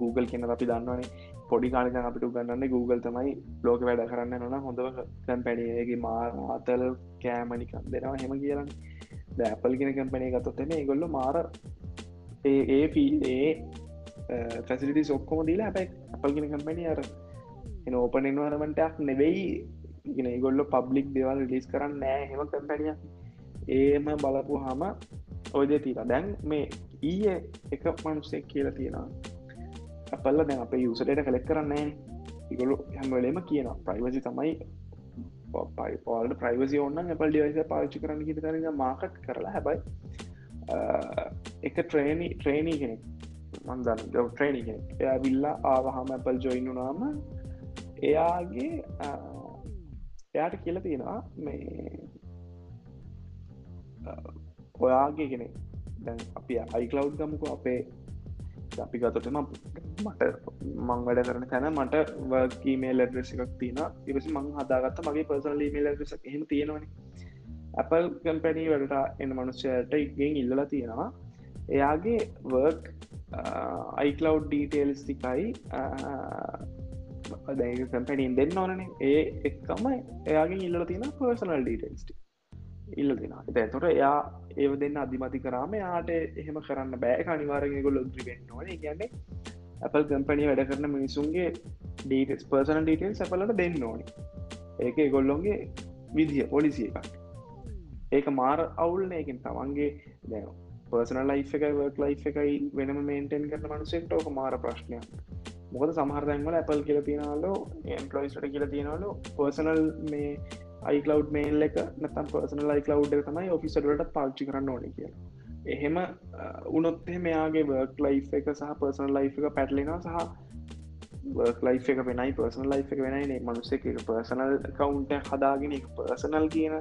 Google කියන අපි දන්නවනේ. පොඩි කාලික අපිට ගන්නන්න Google තමයි ලෝක වැඩ කරන්න නොන හොඳව කැම්පැනියගේ මාර අතල් කෑමනිකම් දෙනවා. හෙම කියලන්න දැපල් ගෙන කැම්පැනය ගතොත්තම ගොල්ල මාර ඒ ඒ ෆැසිලිටි සොක්කොම දීලා හැබැයි අපල් ගෙන කම්පැනි අර එන ඕපන එන්වරමටක් නෙවෙයි. ගෙන ගොල්ල පබ්ලික් දෙවල් ලිස් කරන්න නෑ හෙම කම්පැනිය ඒම බලපු හම ඔයද තිීලා දැන් මේ ඊය එක මනුස්සෙක් කියලා තියෙනවා. අපල්ල දැන් අප යුසටට කලෙක් කරන්නේ ඉගොලු හැමවලේම කියන ප්‍රයිවසි තමයි පයි පෝල්ට ප්‍රයිවසි ඔන්න අපල් ඩිවයිස පාච්චි කරන්න හිත කරන මාකට් කරලා. හැබයි එක ට්‍රේනි ට්‍රේනී කෙනෙක් මන්දන්න ජව ට්‍රේනි කෙනෙක්. එයා විල්ලා ආවහම ඇපල් ජොයින්නුනාම එයාගේ එයාට කියල තියෙනවා මේ ඔයාගේ කෙනෙ දැන් අපි අයිකලව් ගමුක අපේ. අපි ගතටම මට මං වැඩ කරන තැන මට වර්කීමේල් ඇඩ්‍රෙස් එකක් තියෙන ඉවසි මං හදාගත්ත මගේ පර්සනල මේල් ඇඩ්‍රෙස් එහෙම තියෙනවන. Apple කම්පැනී වැඩට එන්න මනුෂ්‍යයට ඉගෙන් ඉල්ලලා තියෙනවා. එයාගේ වර්ක් අයිකලව් ඩීටේල්ස් තිකයි දැ කම්පැනින් දෙන්න ඕනනේ ඒ එක්කම එයාගේ ඉල්ල තියෙන පර්සනල් ඩීටේල්ස්ට ඉල්ල දෙෙන තැතොට එයා ඒව දෙන්න අධිමති කරාම යාට එහෙම කරන්න බෑ අනිවාරග ගොල ද්‍රිවෙන්න ඕන ගැන්නේ Apple කම්පනි වැඩ කරන මිනිසුන්ගේ ඩීටස් පර්සන ඩීටල් සැපලට දෙන්න ඕනි ඒක ගොල්ලොන්ගේ විදිහ පොලිසිය එකක් ඒක මාර අවුල්නයකින් තමන්ගේ දැ පර්සන ලයි් එකයි වර්ක් ලයි් එකයි වෙනම මේන්ටෙන් කරන මනුසෙක්ට ඕක මාර ප්‍රශ්නයක් මොකද සමහරදැන්වල Apple කියල තියෙනවලෝ එම්පලොයිස්ට කියල තියෙනවලු පර්සනල් මේ අයිකලව් මේල් එක නතම් පර්සන ලයිකලව් එක තමයි ඔෆිසටට පාච්චි කරන්න ඕන කිය එහෙම උනොත්ේ මෙයාගේ වර්ක් ලයි් එක සහ පර්සන ලයි් එක පැටලෙනවා සහ වර්ක් ලයි් එක වෙනයි පර්සන ලයි් එක වෙනයි මනුස්ස එක පර්සනල් කවුන්ට හදාගෙන පර්සනල් කියන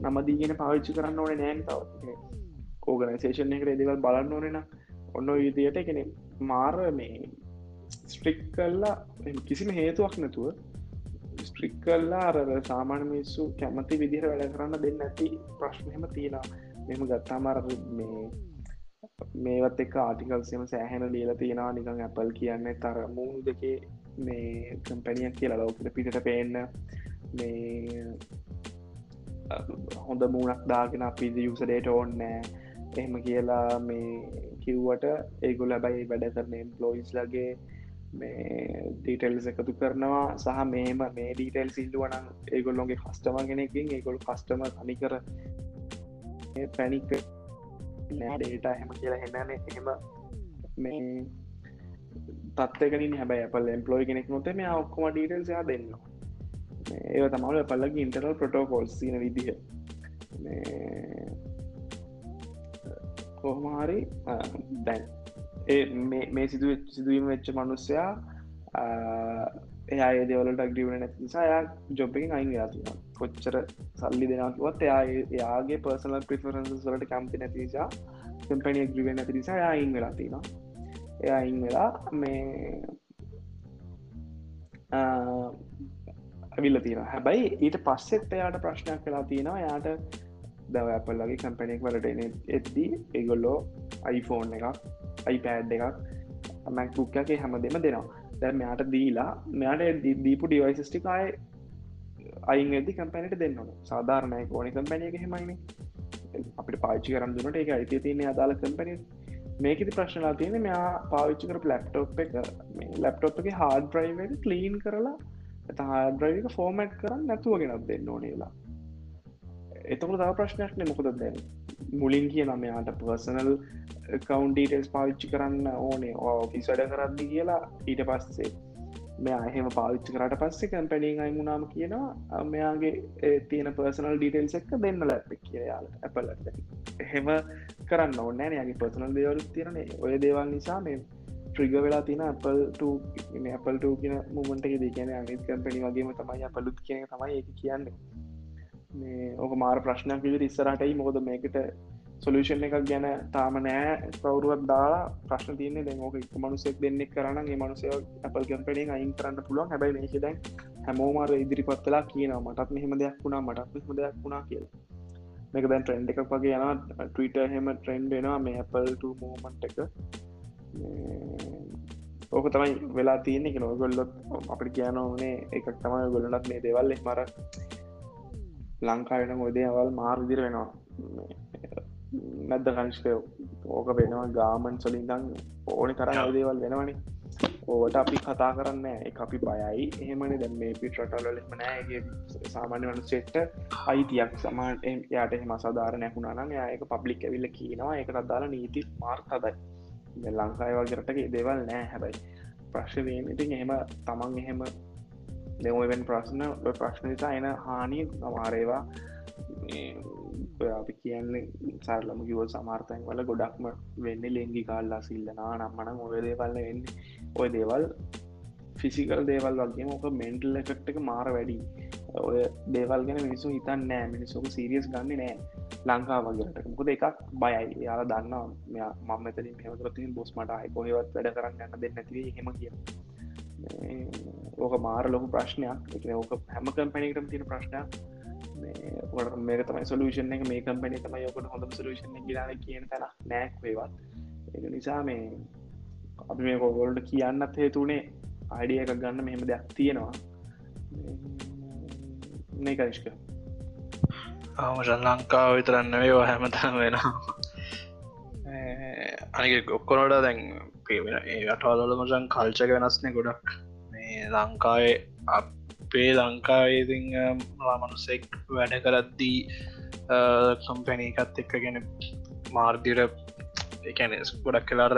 නමදීගෙන පාවිච්චි කරන්න ඕන නෑන් තව. ඕගනසේෂන් එක රෙදිවල් බලන්න ඕනෙන ඔන්න විදියට එකෙන මාර මේ ස්ට්‍රික් කල්ලා කිසිම හේතුවක් නැතුව ස්ට්‍රික් කල්ලා අර සාමාන මිස්සු කැමති විදිහර වැඩ කරන්න දෙන්න ඇති ප්‍රශ්නයම තියෙනවා. මෙම ගත්තාමර මේ මේවත් එක ආටිකල්සම සෑහෙන ලියල තියෙනවා. නිකං ඇපල් කියන්න තර මූුණු දෙකේ මේ කම්පැනියක් කියලා ලෝකට පිටට පේන්න මේ හොඳ මූුණක් දාගෙන අපි යුසඩේට ඕන්නෑ එහෙම කියලා මේ කිව්වට ඒගොල බයි වැඩ කරන එම්පලෝයිස් ලගේ මේ ඩීටෙල්ස් එකතු කරනවා. සහ මේම මේ ඩීටෙල් සිල්ලුවනන් ඒගොල්ලොන්ගේ කස්ටම කෙනෙකින් ඒගොල් කස්ටම තනිකර පැනික් ඩේට හැම කියලා හෙන්නන එහෙම මේ තත්කනින් හැබයි අපල් එම්පලෝයි කෙනෙක් නොත මේ ඔක්කොම ඩීටෙල් යා දෙන්න ඒ තමල පල්ලගේ ඉන්ටරල් ප්‍රටෝකෝල් සින විදිහ. කොහොමහරි දැන් ඒ මේ සිදුව සිදුවීම වෙච්ච මනුස්සයා එයා ඒදවලට ක්ඩියවන නැති නිසා යා ජොබ්බකින් අයින් යාතුවා කොච්චර සල්ලි දෙනකිවත් එයා එයාගේ පර්සනල් ප්‍රිෆරන්ස් වලට කැම්ති නැති නිසා කම්පනිය ග්‍රිවෙන් නැති නිසා යායින් වෙලා තිනවා එයායින් වෙලා මේ ඇවිල්ල තියෙන හැබැයි ඊට පස්සෙත් එයාට ප්‍රශ්නයක් කලා තියෙනවා. යාට දව ඇපල්ලගේ කම්පැනෙක් වලට එන එද්දී ඒගොල්ලෝ iPhoneෆෝන් එකක් iPad එකක් මැක්බුක්කගේ හැම දෙම දෙනවා. දැ මෙයාට දීලා මෙයාට දීපු ඩිවයිසිස්ටිකාය අයින් ඇදි කම්පැනට දෙන්න සාධාරණය ඕන කම්පැනයක හෙමයින අපිට පාච්චි කරන්න දුනට එක අයිති තියන්නේ අදාල කම්පැන මේකති ප්‍රශ්නලා තියෙන මෙයා පාවිච්චි කර ලැප්ටොප් එක ලැප්ටොප් එක හාඩ ්‍රයිව එක කලීන් කරලා හාඩ්‍රයික ෆෝමට් කරන්න නැතුව ගෙනත් දෙන්න ඕනේලා එතකට තව ප්‍රශ්නයක්න මොකද දැන්? මුලින් කිය නමයාට පර්සනල් කවන්ඩීටල්ස් පාවිච්චි කරන්න ඕනේ. ඕෆිස් වැඩ කරද්දි කියලා ඊට පස්සේ මෙයා එහෙම පාවිච්චි කරට පස්සේ කැම්පැනිින් අයිමුණනාම කියනවා මෙයාගේ තියෙන පර්සනල් ඩීටෙල්ස් එක්ක දෙන්න ලැප කියයාලට ඇපලට එහෙම කරන්න ඕන්නෑ යාගේ පර්සනල් දේවලු තිරනේ ඔය දේවල් නිසා මේ ට්‍රිග වෙලා තින අපල්ට අපල්ට කියන මුමට ද කියන අනිත් කැම්පැනි වගේම තමයි අපලුත් කියන තමයි ඒ කියන්නේ. මේ ඕක මාර ප්‍රශ්නයක් විදිර ඉස්සරටයි මොකද මේකට සොලූෂන් එකක් ගැන තාම නෑ කවරුවත් දාලා ප්‍රශ්න තියන්නේ. දැ ඕක මනුසෙක් දෙන්නෙක් කරන්න ඒ මනුසය අපල් කැම්පෙනින් අයින් කරන්න පුළුවන්. හැබයි මේක දැන් හැමෝමාර ඉදිරිපත්වෙලා කියන මටත් මෙහෙම දෙයක් වුණා මටත් මෙහම දෙයක් වුණා කියලා. මේක දැන් ට්‍රෙන්ඩ් එකක් වගේ යන ටවිට හෙම ට්‍රෙන්ඩ් වෙනවා. මේ අපල්ට මෝමන්ට එක. ඕක තමයි වෙලා තියන්නේ එක නොගොල්ලොත් අපට කියන ඕනේ එකක් තමයි ගොලනත් මේ දෙවල් මර ලංකාවෙන මොදේවල් මාර්දිර වෙනවා. නැද්ද කංශකය ඕක වෙනවා ගාමන් සොලින්දන් ඕන කරන්න දේවල් වෙනවනි. ඕට අපි කතා කරන්න එක අපි බයයි. එහෙමනි. දැම් මේ පිටරටල්ලෙම නෑගේ සාමාන්‍ය වනු සෙට්ට අයිතියක් සමාන් යාට එහෙම සධාර නැකුණනම් ඒක පබ්ලික් ඇවිල්ල කියනවා. එක අදාලා නීති මාර්තදයි ලංකායි වගේරටගේ දේවල් නෑ හැබයි ප්‍රශ්වයෙන් ඉතින් එහෙම තමන් එහෙම දෙමවෙන් ප්‍රශ්න ප්‍රශ්න නිසා එන හානි අමාරේවා අපි කියන්නේ සරලම කිව සමාර්තයන් වල ගොඩක්ම වෙන්න ලෙංගි කාල්ලා සිල්ලනා නම්මන ඔය දේවල්ල වෙන්න. ඔය දේවල් ෆිසිකල් දේවල් වගේ මොක මෙන්ටල් එකට් එක මාර වැඩි. ඔය දේවල් ගැන මිනිසු හිතන් නෑ. මිනිසෝක සීරියස් ගන්න නෑ. ලංකා වගේට මොකද එකක් බයයි. යාල දන්න මෙයා මම්මතලින් හෙමතරතින් බොස් මට අයි කොහෙවත් වැඩ කරන්න ගන්න දෙන්න ඇතිවේ හෙම කිය ඕක මාර ලොකු ප්‍රශ්නයක්. එක ඕක හැම කම්පැනිකටම තියෙන ප්‍රශ්නයක්. ට මේක තමයි සොලූෂන් එක. මේ කම්පැනි තමයි යොකට හොඳ සලූෂන් ගලාන කියන තැන නෑක් වේවත් ඒ නිසා මේ අපි මේ කොගොල්ට කියන්නත් හේතුනේ අයිඩිය එකක් ගන්න මෙහෙම දෙයක් තියෙනවා. මේ කනිෂ්ක ආමශන් ලංකාව විතරන්න වේවා හැමතම වෙනවා. අනික ගොක්කොනොට දැන් ඒ අටවලල මසන් කල්චක වෙනස්නේ ගොඩක්. මේ ලංකාවේ අපේ ලංකාවේති මනුසෙක් වැඩ කරද්දී කම්පැනීකත් එක්ක ගෙන මාර්දිර එකැනෙස් ගොඩක් කලාට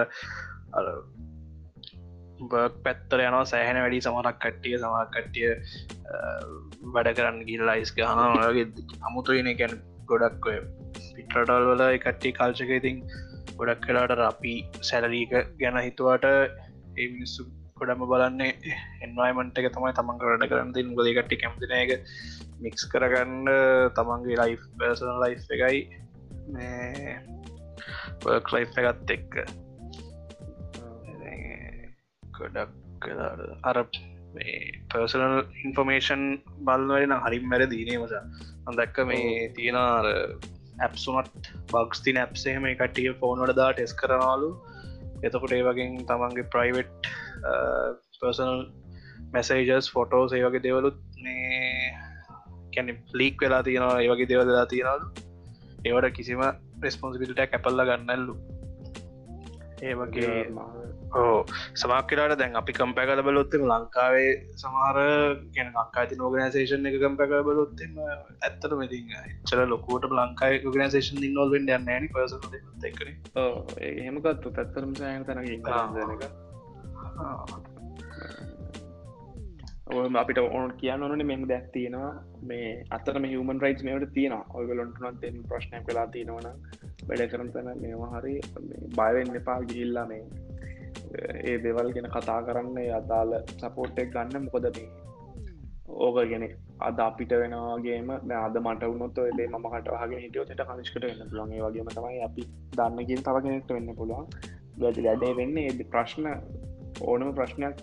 බර්ක් පැත්තර යනවා සෑහන වැඩි සමරක් කට්ටිය සමක් කට්ටිය වැඩ කරන්න ගිල් අයිස් ගහනගේ අමුතුයින ගැන ගොඩක් පිටරටල් වල කට්ටි කල්චක ඉතින් ගොඩක් කලාට අපි සැලරීක ගැන හිතුවට ඒ මිනිස්සු ගොඩම බලන්නේ එන්වයිමට එක තමයි තමන් කරට කරන්න තින් ගොදකට කැමතින එක මික්ස් කරගන්න තමන්ගේ ලයි් පර්සන ලයි් එකයි ලයි් එකත් එක්ක. ගොඩක් අර පර්සනල් ඉන්ෆර්මේෂන් බලවරන හරිම් මැර දීනේ මස අදැක්ක මේ තියෙන ඇප්සුනත් බක්ස් ති නැප්සේම කටිය ෆෝනට දා ටෙස් කරනවාලු. එතකොට ඒ වගේ තමන්ගේ ප්‍රයිවට් පර්සනල් මැසේජස් ෆොටෝස් ඒ වගේ දෙවලුත් මේ කැන ලීක් වෙලා තියෙනවා ඒ වගේ දෙවදලා තියෙනවලු. ඒවට කිසිම රෙස්පොන්සිබිලිට කැපල්ල ගන්නල්ලු. ඒ වගේ ඕ සමක් කියලාට දැන් අපි කම්පැ කල බලොත්තම ලංකාවේ සමහර ගැන ලංකාති නෝගනසේෂන් එක කම්පැ කල බලොත්තම ඇත්තට මෙති චල ලොකුවට ලංකායි ගනසේෂන් නොල්ෙන් යන්න න පස එකන එහෙමකත්තු තත්තරම සයන තැන ඔය අපිට ඕන කියන්න ඕන මෙම දැක් තියෙනවා. මේ අතරම හමන් රයිස් මේට තියෙන ඔයගලොන්ටනත් තෙන් ප්‍රශ්නය කලා තියෙනවන වැඩ කරන තැන මේවා හරි බයවෙන්න එපා ගිහිල්ලා මේ ඒ දෙවල් ගෙන කතා කරන්න අදාල සපෝට්ටක් ගන්න. මොකද මේ ඕක ගෙන අද අපිට වෙනවාගේම අද මට වුණොත් එදේ ම කටවාගේ හිටියෝට කනිෂ්කට වෙන්න පුළන්ගේ වගේම තමයි අපි දන්නකින් තවගෙනෙක්ට වෙන්න පුළුවන්. වැදි වැඩේ වෙන්නේ එ ප්‍රශ්න ඕනම ප්‍රශ්නයක්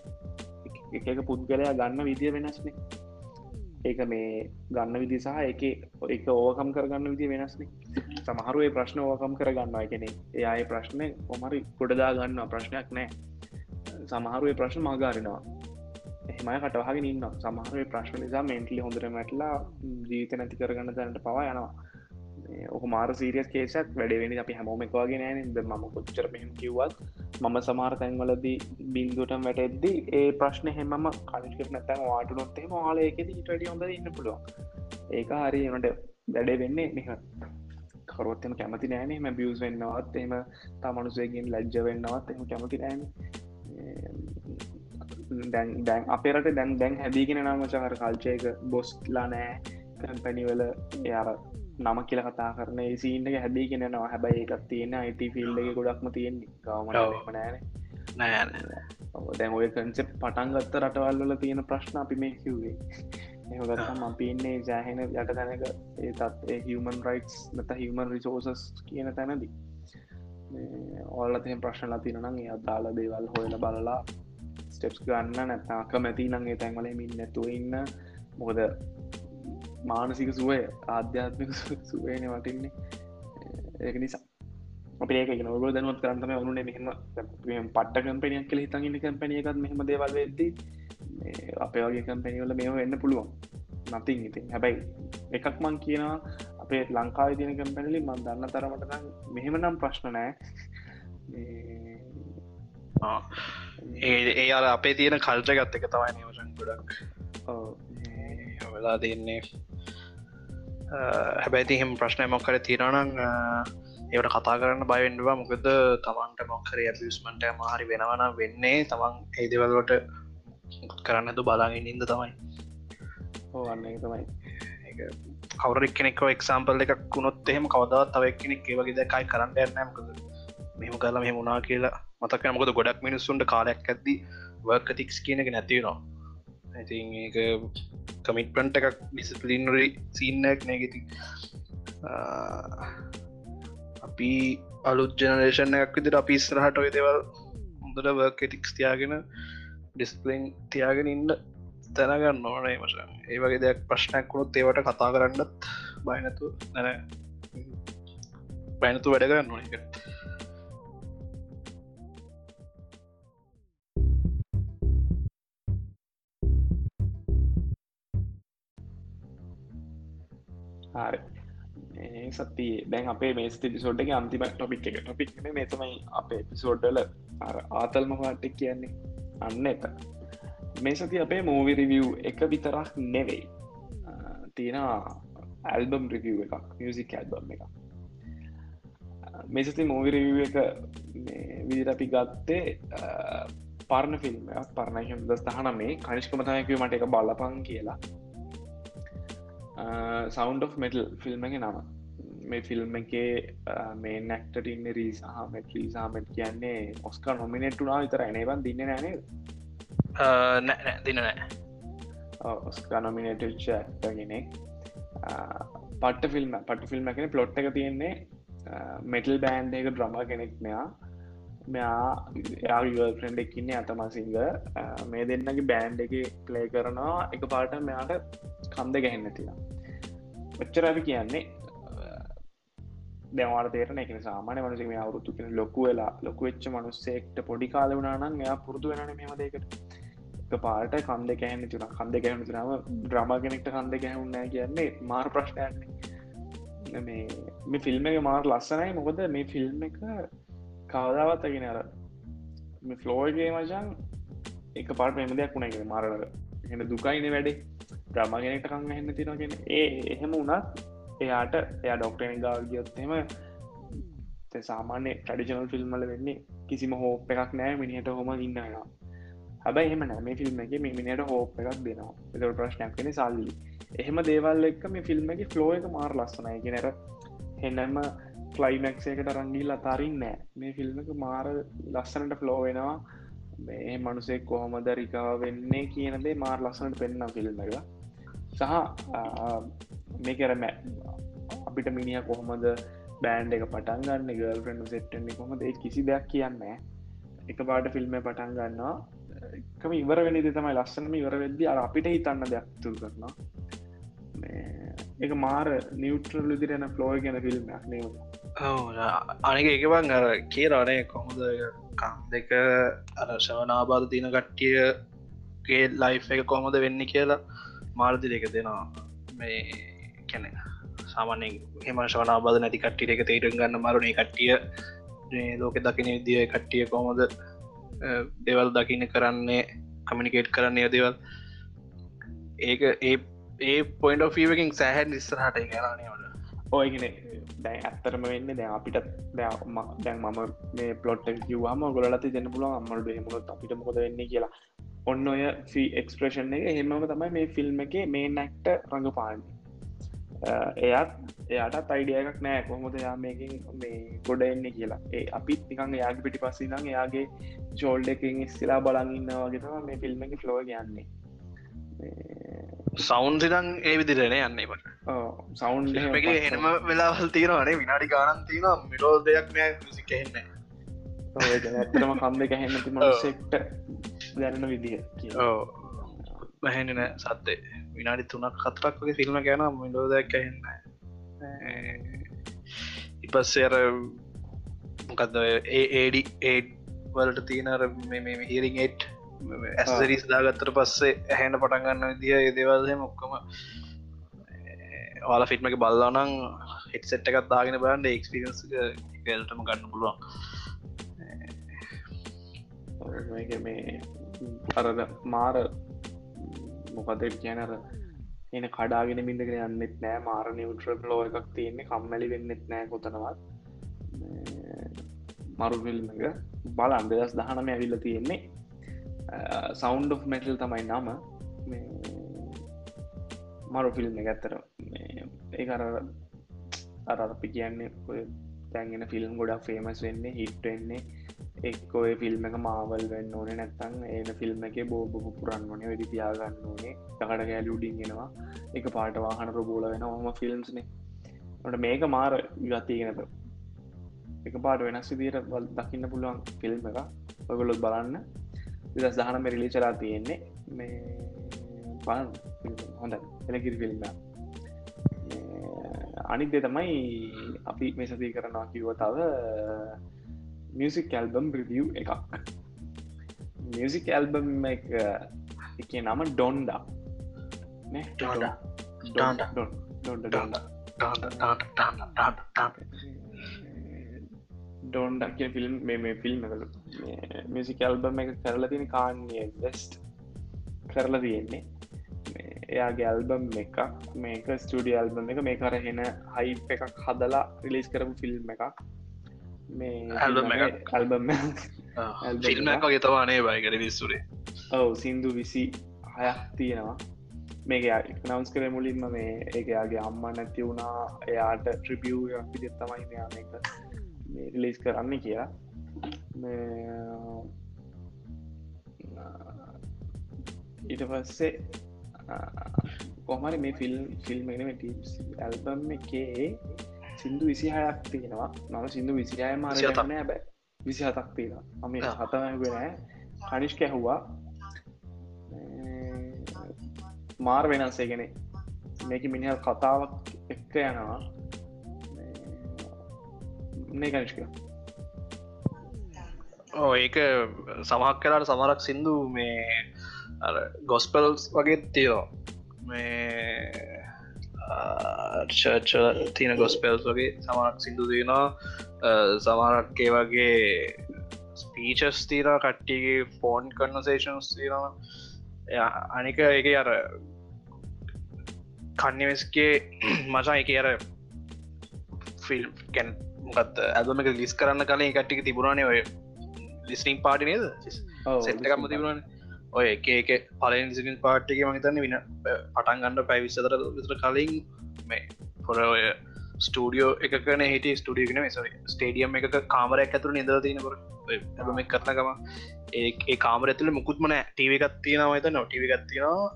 එක පුද්ගලයා ගන්න විදිය වෙනස්නේ. ඒක මේ ගන්න විදි සහ එක එක ඕකම් කරගන්න විදි වෙනස්නේ. සමහරුවේ ප්‍රශ්න ඕකම් කරගන්නවා. එකනෙ එයාය ප්‍රශ්නය කොමරි ගොඩදා ගන්න ප්‍රශ්නයක් නෑ සමහරුවේ ප්‍රශ්න මාගාරෙනවා එහමයි කටවාගෙන ඉන්න සමහරුවේ ප්‍රශ්න නිසා මෙන්ටලි හොඳර මැටලා ජීවිත නැති කරගන්න දැනට පවා යනවා. ඕක මාර සීරියස් කේසක් වැඩවෙනි අපි හැමෝම එකවාගෙන නෑනද මම කොච්චර මෙහම කිව්වත් මම සමාර තැන්වලදී බින්දුටම් වැටෙද්දි ඒ ප්‍රශ්න හෙමම කනිෂක නැතැන් වාට නොත්තේ මාලයකෙද ඉටඩි හොඳ ඉන්න පුළුවන්. ඒක හරි එනට වැඩේ වෙන්නේ මෙහ කරොත්තම කැමති නෑනේ. මෙ බියස් වෙන්නවත් එම තමනුසයකින් ලැජ්ජ වෙන්නවත් එම කැමති නෑන. දැන් දැන් අපේරට දැන් දැන් හැදිගෙන නමචහර කල්චයක බොස්ලා නෑ. කැම්පැනිවල එයාර නම කියල කතා කරන ඒසින්ට හැදී කෙනවා හැබයි එකත් තියෙන අයිට ෆිල්ඩ ගොඩක්ම තියෙන්නේ. ගවම නෑන. දැන් ඔය කන්සෙප් පටන්ගත්ත රටවල්ල තියෙන ප්‍රශ්න අපි මේ කිව්වේ. එහගතම අපින්නේ ජෑහෙන යට තැනක ඒ තත් හමන් රයිටස් නත හමන් රිසෝසස් කියන තැනදී. ඔල්ලතෙන් ප්‍රශ්නලා තිරනම් ඒ අදාල දේවල් හොයල බලලා ස්ටෙප්ස් ගන්න නැතාක මැති නගේ තැන්වල මින් නැතුව ඉන්න. මොකද මානසික සුවය ආධ්‍යාත්මික සුවයන වටින්නේ. ඒක නිසා අපේ නොග දනුවත් කරන්නම වුණේ මෙහම පට්ට කම්පනයක් කළ හිතන්ගන්න කම්පනියකත් මෙහම දේවල් වෙද්දී අපේ වගේ කම්පැනිවල මෙම වෙන්න පුළුවන්. නතින් ඉතින්. හැබැයි එකක් මං කියනවා අපේ ලංකාව තියන කම්පැනලි මන් දන්න තරමට මෙහෙම නම් ප්‍රශ්න නෑ. ඒ අර අපේ තියෙන කල්ච ගත්ත එක තමයි නිවසන් ගොඩක් වෙලා තියන්නේ හැබැයිති හිම ප්‍රශ්නය මොක්කර තිරනං ඒවට කතා කරන්න බයිවෙන්ඩවා මොකද තමන්ට මොක්කර ඇබිස්මට මහරි වෙනවන වෙන්නේ තමන් ඒදවල්ලට කරන්නතු බලාගෙන ඉද තමයි. ඕන්න තමයි. කවරක් කෙනෙක් එක්සාම්පල් එකක් වුණොත් එහෙම කවදවත් තව කෙනෙක් ඒවගේ දැකයි කරන්න යන්නමකද මෙම කලා මෙ මුණනා කියලා මතක මොකද ගොඩක් මිනිස්සුන්ට කාලයක් ඇද්දි වර්කතික්ස් කියනක නැතිවෙනවා ඉතින් ඒක කමිට්පන්ට එකක් ඩිස්පලිනරි සින්නක් නැගති අපි අලුත් ජනරේෂණ එකක් විදිර අපි ස්රහට ඔය දෙවල් හොඳට වර්කටික්ස් තියාගෙන ඩිස්පලින් තියාගෙන ඉන්න තැනගන්න ඕනේ මස ඒ වගේ දෙයක් ප්‍රශ්නයක් වුණුත් ඒවට කතා කරන්නත් බයනතු නැන බැනතු වැඩ කරන්න ඕනක හරි සති දැන් අපේ මේ පිසෝඩ් එක අන්තිම ටොපික් එක. ටොපික් මේ තමයි අපේ පිසෝඩ්ඩල ආතල්ම පාට්ටෙක් කියන්නේ. අන්න එත මේ සති අපේ මූවි රිවියව් එක විතරක් නෙවෙයි. තියෙනවා ඇල්බම් රිවිය් එකක් මියසික් ඇල්බම් එක මේ සති මූවි රිවිය් එක විදිර අපි ගත්තේ පරණ ෆිල්ම් පරණශම් දස්ථහන මේ. කනිෂ්කමතයකව මට එක බලපං කියලා. සෞන්් of මෙටල් ෆිල්ම් එක නම මේ ෆිල්ම් එකේ මේ නැක්ට ඉන්න රීසාහමට රීසාමට කියන්නේ ඔස්කා නොමිනෙට්ටුනා විතර එනවන් දින්න නෑනේ දින නෑ ඔස්කා නොමිනේටච්ච ඇක්ටගෙනෙක් පට්ට ෆිල්ම් පට ෆිල්ම් එකන පලොට් එක තියෙන්නේ මෙටල් බෑන්් එක ද්‍රම කෙනෙක් මෙයා මෙයා එයා ෆ්‍රෙන්ඩ් එක්කින්නේ අතමසිංග මේ දෙන්නගේ බෑන්් එක ප්ලේ කරනවා. එක පාට මෙයාට කන්ද ගැහෙන්න තිලා ඔච්චර අපි කියන්නේ. දැවාට තේරන එක සාමානය මනස මේ අවුරුතු කෙන ලොකු වෙලා ලොකු වෙච්ච මනුස්සෙක්ට පොඩි කාල වනානම් එයා පුරදු වෙන මෙම දෙකට පාට කන්ද කෑන තුන කන්ද කැහුණු තුනාව ද්‍රමා කෙනෙක්ට කන්ද කැහුන්නෑ කියන්නේ මාර් ප්‍රශ්නයන්නේ මේ මේ ෆිල්ම් එක මාර් ලස්සනයි. මොකද මේ ෆිල්ම් එක කවදාවත්තගෙන අර මේ ෆ්ලෝයිගේ මචන් එක පාට මෙම දෙයක් වුණගෙන මාරට එ දුකයින වැඩේ. ද්‍රමාගෙනට කං හන්න තිනගෙන ඒ එහෙම වුණත් එයාට එයා ඩොක්ටන ගාල් ගියොත්තෙම සාමාන්‍ය ටඩිජනල් ෆිල්ම්මල වෙන්නේ කිසිම හෝප එකක් නෑ මිනිහට හොම ඉන්නවා හැබයි එහම නෑ මේ ෆිල්ම් එක මේ මිනිට හෝප එකක් දෙනවා. එතට ප්‍රශ්නයක් වෙන සල්ලි. එහෙම දේවල් එක්ක මේ ෆිල්ම් එක ෆ්ලෝ එක මාර් ලස්සනයි ගෙනර හෙන්නම ක්ලයිමක්සේකට රංගිල් අතාරින් නෑ මේ ෆිල්ම් එක මාර ලස්සනට ෆ්ලෝ වෙනවා. මේ මනුසෙක් කොහොමද රිකාව වෙන්නේ කියනදේ මාර් ලස්සනට පෙන්න්නම් ෆිල්ම් එක සහ මේ කරම අපිට මිනිිය කොහොමද බෑන්් එක පටන් ගන්න ගල් ෆ්‍රෙන්ඩ් සෙට්ටන්නේ කොමද කිසි දෙයක් කියන්න එක පාට ෆිල්ම් පටන් ගන්නවා. එකම ඉවර වෙනද තමයි ලස්සනම ඉවර වෙද්දි අර අපිට හිතන්න දෙයක් තුර කරනවා. එක මාර නිියවටරල් විදිරෙන ෆ්ලෝය ගැන ෆිල්ම්යක් නව අනික එකබං අර කියරනේ කොහොද කම් දෙක අර ශවනාබාධ තියන කට්ටියගේ ලයි් එක කොහොමද වෙන්න කියලා මාර්දි දෙක දෙනවා. මේ කැනෙ සාමානෙන් හෙම ශවනාබාධ නැති කට්ටිය එක තේරෙන් ගන්න මරුණේ කට්ටිය ලෝක දකින දිය කට්ටිය කොමද දෙවල් දකින්න කරන්නේ කමිනිකේට් කරන්නේ දේවල්. ඒක ඒ ඒ පොයින්ට ෆීවකින් සෑහැන් ඉස්සරහට කරනවට ඔයගෙන දැන් ඇත්තරම වෙන්න දැ අපිට දැම දැන් මම මේ පලොට් කිවවාම ගොලති දෙන්න පුල අම්මට හෙමොත් අපිට මොකද වෙන්න කියලා. ඔන්න ඔය ෆී එක්ස්ප්‍රේෂන් එක හෙමම තමයි මේ ෆිල්ම් එක මේ නැක්ට රඟපාන්නේ. එයත් එයාට අයිඩියයක් නෑ කොහොමද යා මේකින් මේ ගොඩ එන්න කියලා. ඒ අපිත් නිකං යාගේ පිටි පස්සි නම් එයාගේ චෝල්ඩ එකින් ස්තිලා බලන්න වගේතම මේ ෆිල්ම් එක ෆ්ලෝ යන්නේ. සෞන්් සිතන් ඒ විදිරන යන්නේ සෞන්් එනම වෙලාවල් තියෙනවනේ විනාඩි ගානන් තියෙන මිරෝ දෙයක් නෑ සිකහෙන්න ඇතරම කම් දෙක හෙන්න ති මසෙක්ට දැරන විදිහ බැහෙන සත්තේ විනාඩි තුනක් කතරක් වගේ ෆිල්ම ගැන මිලෝදැක් ඇහෙන්න ඉපස්සර මොකක්ද ඒඩි ඒඩ් වලට තියනර මේ හිරිං ඒට් ඇස්දරිස් දාගත්තර පස්සේ ඇහැන පටන්ගන්න විදිිය ඒදවල්ය මොක්කම වාල ෆිට්ම එක බල්ලානං හෙටසෙට් එකත් දාගෙන බන්ඩ එක්ස්පිරන්ස් ගල්ටම ගන්න පුළුවන්. මේ අරද මාර මොකද කියනර එන කඩාගෙන බිඳගෙන යන්නෙත් නෑ මාර නිවට්‍ර ලෝ එකක් තියෙන්නේ කම්මැලි වෙන්නෙත් නෑ කොතනවත්. මරු ෆිල්ම් එක බල අන්දදස් දහනම ඇවිල්ල තියෙන්නේ. සෞන්් of මැටල් තමයි නම. මරු ෆිල්ම් එක ඇත්තර ඒ අර අර අපි කියන්නේ තැන්ගෙන ෆිල්ම් ගොඩක් ෆේමස් වෙන්නේ හිට් වෙන්නේ එක්කොය ෆිල්ම් එක මාවල් වෙන්න ඕන නැත්තං ඒන ෆිල්ම් එක බෝබපු පුරන්න ඕනේ වෙදි තියාගන්න ඕනේ තකට ගෑල උඩින්ගෙනවා එක පාට වාහන රබෝල වෙන හොම ෆිල්ම්ස්න ට මේක මාර ගතිගෙනද එක පාට වෙනස් විදියට දකින්න පුළුවන් ෆිල්ම් එක ඔගොලොත් බලන්න විදස් දහන මෙරිලි චලා තියෙන්නේ මේ පන්. හොඳ එලකිරි ෆිල්ම් අනිත්දේ තමයි අපි මේ සති කරනවා කිවතාව මියසික් ඇල්බම් රිවිය් එකක්. මියසික් ඇල්බම් එක එක නම ඩොන්ඩා ඩොන්ඩ කිය ෆිල්ම් මේ ෆිල්ම් කලු මියසික් ඇල්බම් එක කරලා තින කාන්නේ වෙස්ට් කරලා තියෙන්නේ එයාගේ ඇල්බම් එක මේක ස්ටඩිය ඇල්බම් එක මේ කරහෙන හයි එකක් හදලා රිලිස් කරපු ෆිල්ම් එකක්. මේ ඇල්බම් ෆිල්ම වගේ තවානේ බයිකට විස්සුරේ ඔව සින්දු විසි හයක් තියෙනවා. මේක නවස් කර මුලින්ම මේ ඒකයාගේ අම්ම නැති වුණා. එයාට ට්‍රිපිය් විදිත් තමයි මෙයා එක රිලිස් කරන්න කියලා. ඊට පස්සේ කොහමරි මේ ෆිල්ම් ෆිල්ම් එනම ඇල්බම් එකේ සිින්දු විසිහයක් තියෙනවා. මම සිින්දු විසිහය මාර තන්න බෑ විසි හතක් තියෙන අම හතමගෙන කනිෂ් කැහුවා. මාර් වෙනස්සේගෙන මේක මිනිහ කතාවක් එක්ක යනවා. මේ කනිෂ්ක ඒක සමහක් කලාට සමරක් සිින්දු මේ ගොස්පල්ස් වගේ තියෝ මේ චර්ච තියන ගොස්පෙල්ස් වගේ සමක් සිින්දු තියෙනවා. සමහරක්කේ වගේ ස්පීචස් තීර කට්ටිගේ ෆෝන් කන්නසේෂන්ස් තියෙනවා. අනික එක අර කන්නවෙස්ගේ මචා එක අර ෆිල්ම් කැන් මොකත් ඇදම එක ලිස් කරන්න කලින් කට්ටික තිබුණනේ ඔය ලිස්නිින් පාටි නේද? සෙට්කම්ම තිබුණන ඔය එක එක පලෙන් සිින් පාට්ටික මහිතන්න වින පටන් ගන්න පැවිස්සතර විතර කලින් මේ පොර ඔය ස්ටඩියෝ එකන හිට ස්ටඩියගෙන ස්ටේඩියම් එක කාමරයක් ඇතුර නිද තියනකර ඇම කරනකම ඒ කාමර ඇතුල මුකුත්මන ටීවකත් තියෙනවා ඇත නො ටිවිකත් තියෙනවා.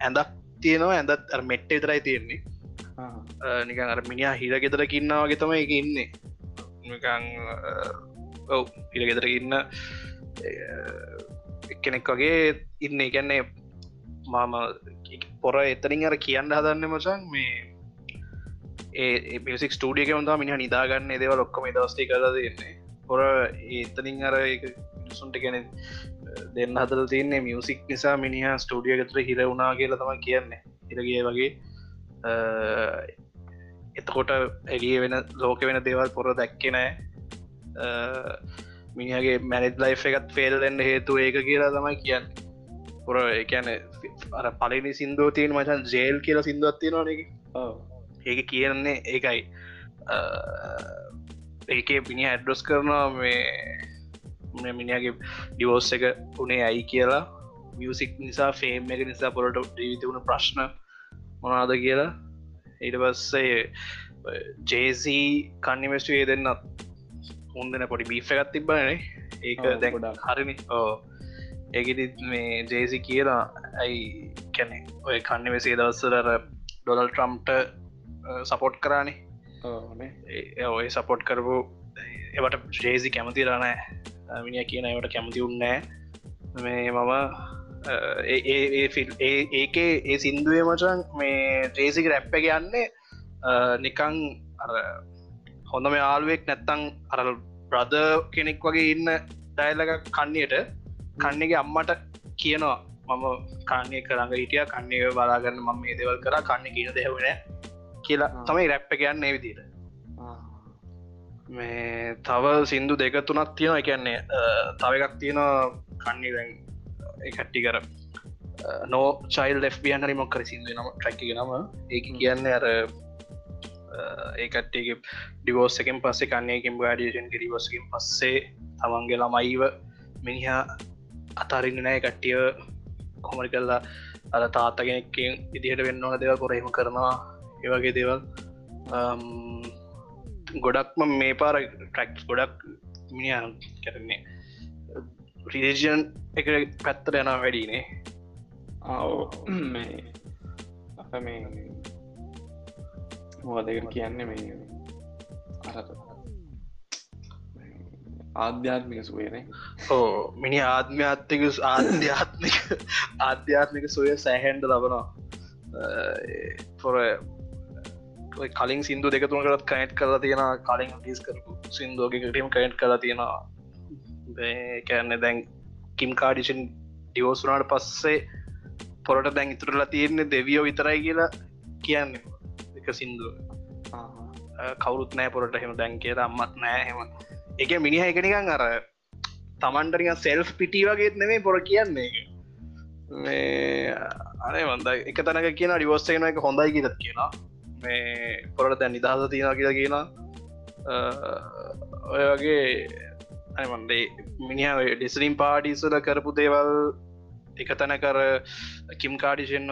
ඇඳක් තියෙනවා. ඇඳත් මෙට්ට විතරයි තියෙන්නේ. නිකන් අර මිනිා හිර ගෙතර කින්නාවගේ තම එක ඉන්නේ. නිකං ඔව් හිර ගෙතර ඉන්න කෙනෙක් වගේ ඉන්න. එකන්නේ මාම පොර එතනින් අර කියන්න හදන්න මචන් මේ ඒ මිසික් ස්ටඩියක ොදා මිනි නිදාගන්න දේව ලොක්කම දස්ටි කලා දෙන්නේ පොර ඒතනින් අර සුන්ට ගැන දෙන්න හදර තියන්නේ මියසික් නිසා මිනිහ ස්ටඩිය ගතර හිර වුණා කියලා තම කියන්නේ. හිරගේ වගේ. එතකොට එලිය වෙන ලෝක වෙන දේවල් පොර දැක්කෙ නෑ මිනිගේ මැනිත් ලයි් එකත් ෆෙල් දෙන්න හේතු ඒක කියලා තමයි කියන්න. පොර එකන අර පලිනි සිින්දුව තියෙන මචන් ජේල් කියල සිින්දුවත්ති නොනෙ ඒක. කියන්නේ ඒකයි. ඒක පිනි ඇඩ්ඩොස් කරනවා මේ මිනිගේ ඩිවෝස් එක උනේ ඇයි කියලා. මියසික් නිසා ෆේම් එක නිසා පොරට ජීවිතවුණ ප්‍රශ්න මොනාද කියලා. ඊට පස්සේ ජේසී කන්නිමස්ටේ දෙන්නත් උන්දන පොඩි බීෆ එකත් තිබ්බනේ ඒක දැ හරිනි. ඕ ඒකෙදි මේ ජේසි කියලා ඇයි කැනෙ ඔය කන්න වෙසේ දවස්සලර ඩොනල් ට්‍රම්ට සපෝට් කරානේ? ඔය සපෝට් කරපු එවට ජේසි කැමති රනෑ මිනිිය කියන එවට කැමති උන්නෑ මේ මම ඒකේ ඒ සින්දුවේ මචන් මේ ජේසික රැප්ප යන්නේ නිකං හොඳම යාළුවෙක් නැත්තං අර බ්‍රද කෙනෙක් වගේ ඉන්න ඩයිලක කන්නයට කන්නගේ අම්මට කියනවා. මම කන්නේ කරඟ හිටිය. කන්නේ බලාගන්න මම මේ දෙවල් කර. කන්න කියන දෙවන කියලා තමයි රැප්ප කියන්න විදිට මේ තව සින්දු දෙක තුනක් තියෙනවා. කියන්නේ තව එකක් තියෙනවා. කන්නේ දැන් කට්ටි කර නෝ චයිල් ලෙෆ්බියන් හරි මොක්කර සිින්දු නම ට්‍රැක්කි නම. ඒක කියන්න අර ඒකට්ටගේ ඩිවෝස් එකෙන් පස්සේ කන්නේකින් ගඩියෂන් කිරිවසකින් පස්සේ තමන්ගේ ළමයිව මිනිහා අතාරන්න නෑ කට්ටිය කොමරි කල්ලා අද තාත්තගෙනෙක්කින් ඉදිහට වෙන්න ඕන දෙව කොරහෙම කරනවා. ඒවගේ දේවල්. ගොඩක්ම මේ පාර ට්‍රක්ස් ගොඩක් මිනිියන් කරන්නේ. රිජන් එක පැත්තර යනා වැඩිනේ. මේ අප මේ මොදක කියන්න මේ අරත ආධ්‍යාත්මික සුවයනේ. ඕ මිනි ආත්මයාත්මික ආධ්‍යාත්මික ආධ්‍යාත්මික සුවය සෑහන්ඩ ලබනවා. පොර කලින් සිින්දු දෙකතුනකරත් කනට් කරලා තියෙන කලින් ිස් කරපු සිින්දුවගකටම කනට් කලා තියෙනවා කෑන්න දැන් කිම් කාඩිෂන් ඩියෝසුනාට පස්සේ පොරට දැන් ඉතුරලා තියෙන්නේ දෙවියෝ විතරයි කියලා කියන්නේ. එක සිින්දුව. කවුරුත් නෑ පොරට හෙම දැන් කියර අම්මත් නෑ හෙම එක මිනිහ එකනිකං අර තමන්ටරික සෙල්් පිටි වගේත් නෙමේ පොර කියන්නේ මේ අනේ වන්ද එක තැනක කියන ඩිවස්සේන එක හොඳයි කියලත් කියලා මේ පොරට දැන් නිදහස තියෙන කියලා කියන ඔය වගේ අමන්දේ මිනිහ ඩිස්ලිම් පාඩිසල කරපු දේවල් එක තැන කර කිම් කාඩිෂන්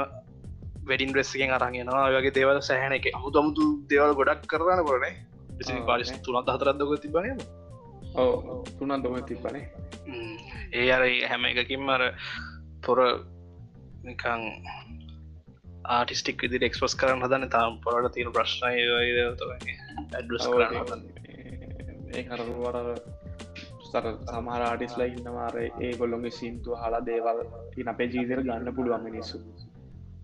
වැඩින් රෙස්සකෙන් අරගෙනවා වගේ දේවල් සැහන එක. අමුතු අමුතු දේවල් ගොඩක් කරන්න පොරනේ පාලිස් තුනත් හතරත්දක තිබනම තුනන් දොම තිබනේ ඒ අර හැම එකකින් අර පොර නිකං ආටිස්ටික් විදි එක්ස්පස් කරන්න හදන්න තාම් පොරට තියෙන ප්‍රශ්නය ඇඩස් ඒ හරවර සර සමහර ආටිස්ලා ඉන්නවාර ඒ ගොල්ලොගේ සින්තු හලා දේවල් තින අපේ ජීදර ගන්න පුළුවන් මිනිස්සු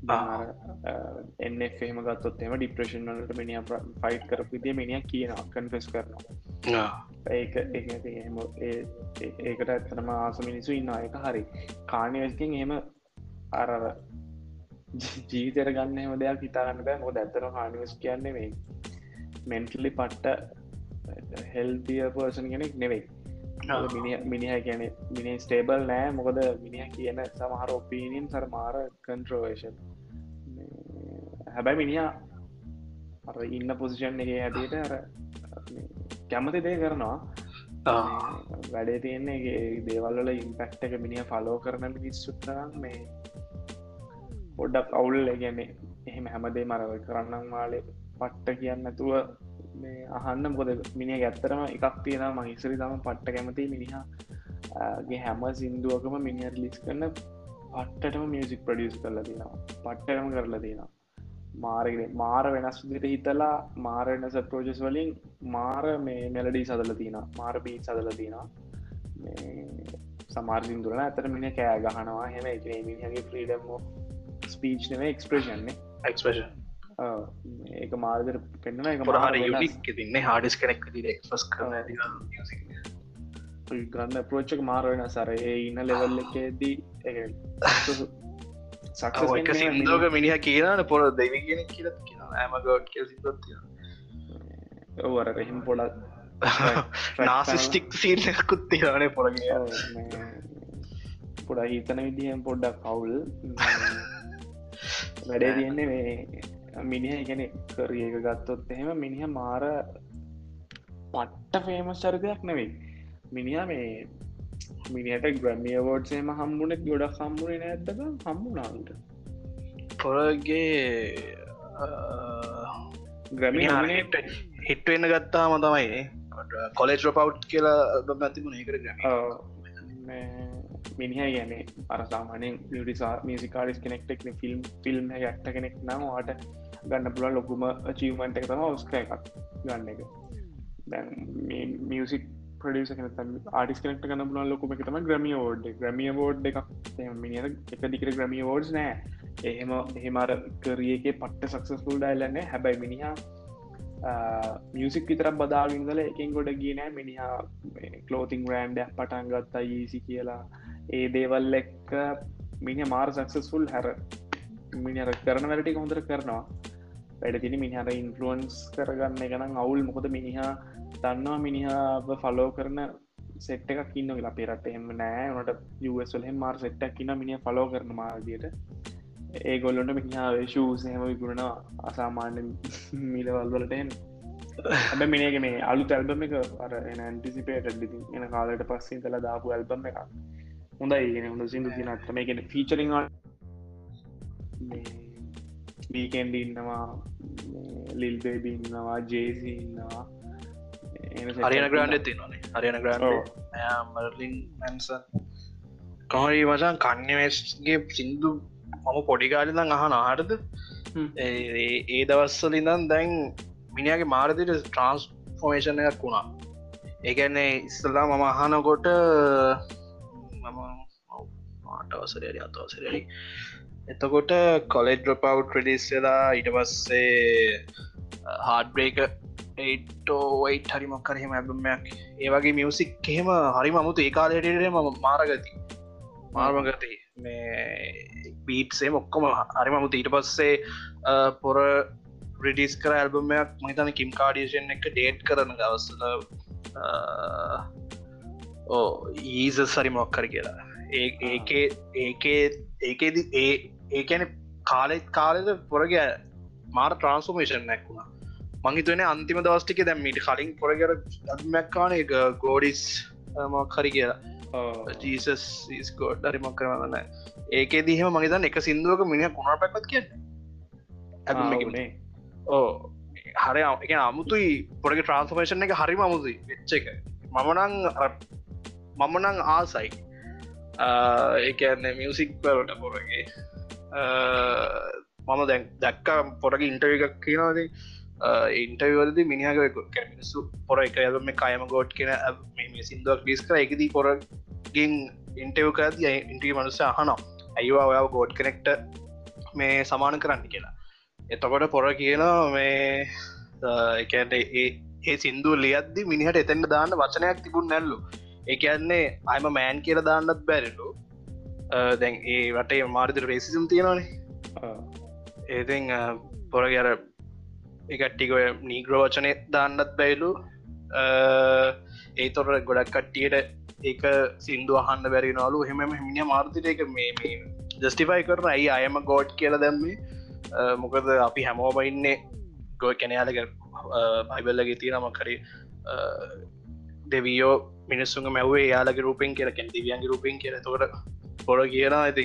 එන්න එම ගත්තොත්තෙම ඩිප්‍රේෂන් වලට මිනිිය ෆයිට් කරපු දිය මිනිිය කියන කන්ෆෙස් කරනවා. ඒක ඒකට ඇත්තනම ආස මිනිසු ඉන්න එක හරි. කාණයස්කින් එහෙම අරර ජීවිතර ගන්න එම දෙයක් හිතාගන්න බෑ. මොද ඇත්තන හානිවස් කියන්නේ මේ මෙන්ටලි පට්ට හෙල්තිය පර්සන් කෙනෙක් නෙවෙයි. මිනිහ කියන මිනි ස්ටේබල් නෑ. මොකද මිනිහ කියන සමහර ඔපීනියන් සර මාර කන්ට්‍රෝවේෂන් හැබැයි මිනිා අර ඉන්න පොසිෂන් එක හැටියට අර කැමති දේ කරනවා. වැඩේ තියන්නේ දේවල්ල ඉම්පැක්ට එක මිනිිය ෆලෝ කරන මිනිස්සුත්තරම් මේ පොඩ්ඩක් අවුල්. ගැන්නේ එහෙම හැමදේ මරව කරන්නම් වාලේ පට්ට කියන්න නැතුව මේ අහන්න. මොද මිනි ඇත්තරම එකක් තියෙන මහිසරි තම පට්ට කැමති මිනිහාගේ හැම සිින්දුවකම මිනිියර් ලිස් කරන්න පට්ටටම මියසික් ප්‍රඩියස් කරලා තිනවා පට්ටකම කරලා තියෙනවා මාරගෙන මාර වෙනස් විදිට හිතලා මාර වෙනස ප්‍රෝජෙස් වලින් මාර මේ මෙලඩී සදල තින මාර බී සදල තින සමාර්සිින්දුරන ඇතර මිනි කෑ ගහනවා හෙම එක මිනිහගේ ෆ්‍රීඩම් ස්පීච් නෙව එක්ස්ප්‍රේෂන්නේ එක්ස්පේෂන් ඒක මාර්දර පෙන්න්න එක හරි තින්න හාඩිස් කෙනෙක් ක්ස් ගන්න ප්‍රෝච්චක මාර වෙන සර ඒ ඉන්න ලෙවල් එකේදී සක් සිදුවක මිනිහ කියනට පොර දෙවි කියෙන කියල කියන ඇමගෝට් කිය සිදුවත්තිය ඔවර එහෙම පොඩක් නාසිස්ටික් සීල්කුත් තිරනේ පොරග පොඩ හිතන විදිහෙන් පොඩ්ඩක් කවුල් වැඩේ තියෙන්නේ මේ මිනිහ ගැන කරිය එක ගත්තොත් එහෙම මිනිහ මාර පට්ට ෆේමස් චරිතයක් නෙවෙයි මිනිහ මේ මිනිට ග්‍රමිය වෝඩ්සේම හම්බුණෙක් ගොඩක් හම්බුණ නැත්තක හම්බුනාට. පොරගේ ග්‍රමි හිට්වෙන්න ගත්තාම තමයි කොලෙජ් රපව් කියලා ඇතිබුණ ඒකට ග්‍රම මිනිහ ගැන අරසාමානෙන් මියටිසා මිසිකාරිස් කෙනෙක්ටෙක් ෆිල්ම් ෆිල්ම් ඇක්ට කෙනෙක් නම් වාට ගන්න පුළ ලොකුම චීවමන්ට තම ඔස්ක එකක් ගන්න එක. දැන් මියසික් ප්‍රඩියස ආටිස් කනෙක්ට ගන්න පුල ලොකුම එක තම ග්‍රමිය ෝඩ් ග්‍රමිය ෝඩ් එක මිනි එක දිකර ග්‍රමිය ෝඩ්ස් නෑ. එහෙම එහෙමර කරියක පට්ට සක්සස්පුල් ඩයිලන්න හැබැයි මිනිහා මියසික් විතර බදාවින්දල එකින් ගොඩ ගියනෑ මිනිහා කලෝතිං රෑන්ඩ පටන් ගත්තා ඊසි කියලා. ඒ දේවල් එක්ක මිනි මාර් සක්සස්ෆුල් හැර මිනිර කරන වැලටි හොඳර කරනවා. වැඩ තින මිනිහට ඉන්ෆලුවන්ස් කරගන්න එකනම් අවුල්. මොකද මිනිහා දන්නවා මිනිහා ෆලෝ කරන සෙට් එකක් ඉන්න කියලා. පෙරට එම නෑ. නට යවල් මාර් සෙට්ටක් කියන්න මිනිිය ෆලෝ කරන මාදියට ඒ ගොල්ලොට මිනිහා ශූසහම විගුණ අසාමාන්‍ය මිලවල්වලටෙන් ඇබ මිනක මේ අලු තැල්බම එක අර එන ඇන්ටිසිපේට ලිති එන කාලට පස්සින් කළ දාපු ඇල්බම් එක හොඳයි. ගෙන හොඳ සිදු තිනත්ම ගෙන ෆීචරිං වීකෙන්ඩ ඉන්නවා. ලිල්බේබි ඉන්නවා ජේසි ඉන්නවා හරියන ග්‍රන්ඩ් තිනනේ හරියන ග්‍රන්ඩ් මරලින් මැන්සන් කහරී මචන් කන්නවස්ගේ සිින්දු මම පොඩිකාලිදන් අහන ආටද ඒ දවස්සලිදන් දැන් මිනිගේ මාරදිට ට්‍රන්ස් ෆෝමේෂණ එකක් වුණා ඒගැන්නේ ඉස්සල්ලා මම අහනකොට මම මාටවසරරි අතවසරරි එතකොට කොලෙජ් ඩ්‍රපව් ්‍රඩිස් වෙලා ඉට පස්සේ හාඩ්බ්‍රේක ඒටෝවයිට හරි මක්කර හෙම ඇබමයක් ඒවගේ මියසික් එහෙම හරි මමුතු ඒකාලයට ම මාරගති. මාර්මගති මේ බීට්සේ මොක්කොම හරි මමුතු ඊට පස්සේ පොර ප්‍රඩිස් කර ඇල්බමයක් මහිතන කිම් කාඩියෂන් එක ඩේට් කරන දවස්සල ඕ ඊස සරි මොක්කර කියලා. ඒඒ ඒකේ ඒකේද ඒ ඒකැන කාලෙත් කාලෙද පොරග මාර ට්‍රන්ස්ෆෝමේෂන් නැක්ුණා මංහිතුවන අන්තිම දවස්ටික දැම්මීට කලින් පොරගර අත්මැක්කාන එක ගෝඩිස් මක්හරි කියලා. ජීසස් ස්කෝඩ් හරිමක් කරවන්න ඒකේ දීහම මගේතන් එක සිින්දුවක මිනි කුණා පැක්ත් කිය ඇ ඕ හරි එක අමුතුයි පොරග ට්‍රන්ස්ෆර්මේෂන් එක හරිම අමුතුයි. වෙච්ච එක. මමනං මමනං ආසයි. ඒන්න මියසික් වලට පොරගේ මම දැන් දැක්ක පොරග ඉන්ටව එකක් කියනවාදී ඉන්ටවල්ද මිනිහක මිනිස්සු පොර එක ඇම මේ කයම ගෝඩ් කියෙන මේ සිින්දුවක් ලිස් කර එකදී පොරගින් ඉන්ටව කරද ඉන්ටී මනුස අහනවා. ඇයිවා ඔයාව ගෝඩ් කනෙක්ට මේ සමාන කරන්න කියලා. එතකොට පොර කියලා මේ එකට ඒ ඒ සිින්දුව ලියද්දි මිනිහට එතැන්න දාන්න වචනයක් තිබුණ නැල්ලු. එකන්නේ අයම මෑන් කියල දාන්නත් බැරිලු. දැන් ඒ වටේ මාර්තර රේසිසම් තියෙනවානේ. ඒතින් පොර ගැර එකට්ටිකොය නීග්‍රෝ වචනය දාන්නත් බැයිලු ඒ තොර ගොඩක් කට්ටියට ඒක සිින්දු අහන්න බැරි නලු හෙම මිනි මාර්තිට එක මේ ජස්ටිෆයි කරන අයි අයම ගෝඩ් කියල දැම්මේ. මොකද අපි හැමෝම ඉන්නේ ගොය කැනයාලක බයිබල්ලගේ තියෙනම කරේ දෙවියෝ මිනිස්සුන් මැවේ යාලගේ රූපෙන් කියල කැන් දිවියන්ගේ රූපෙන් කියල. තොට පොර කියන ඇති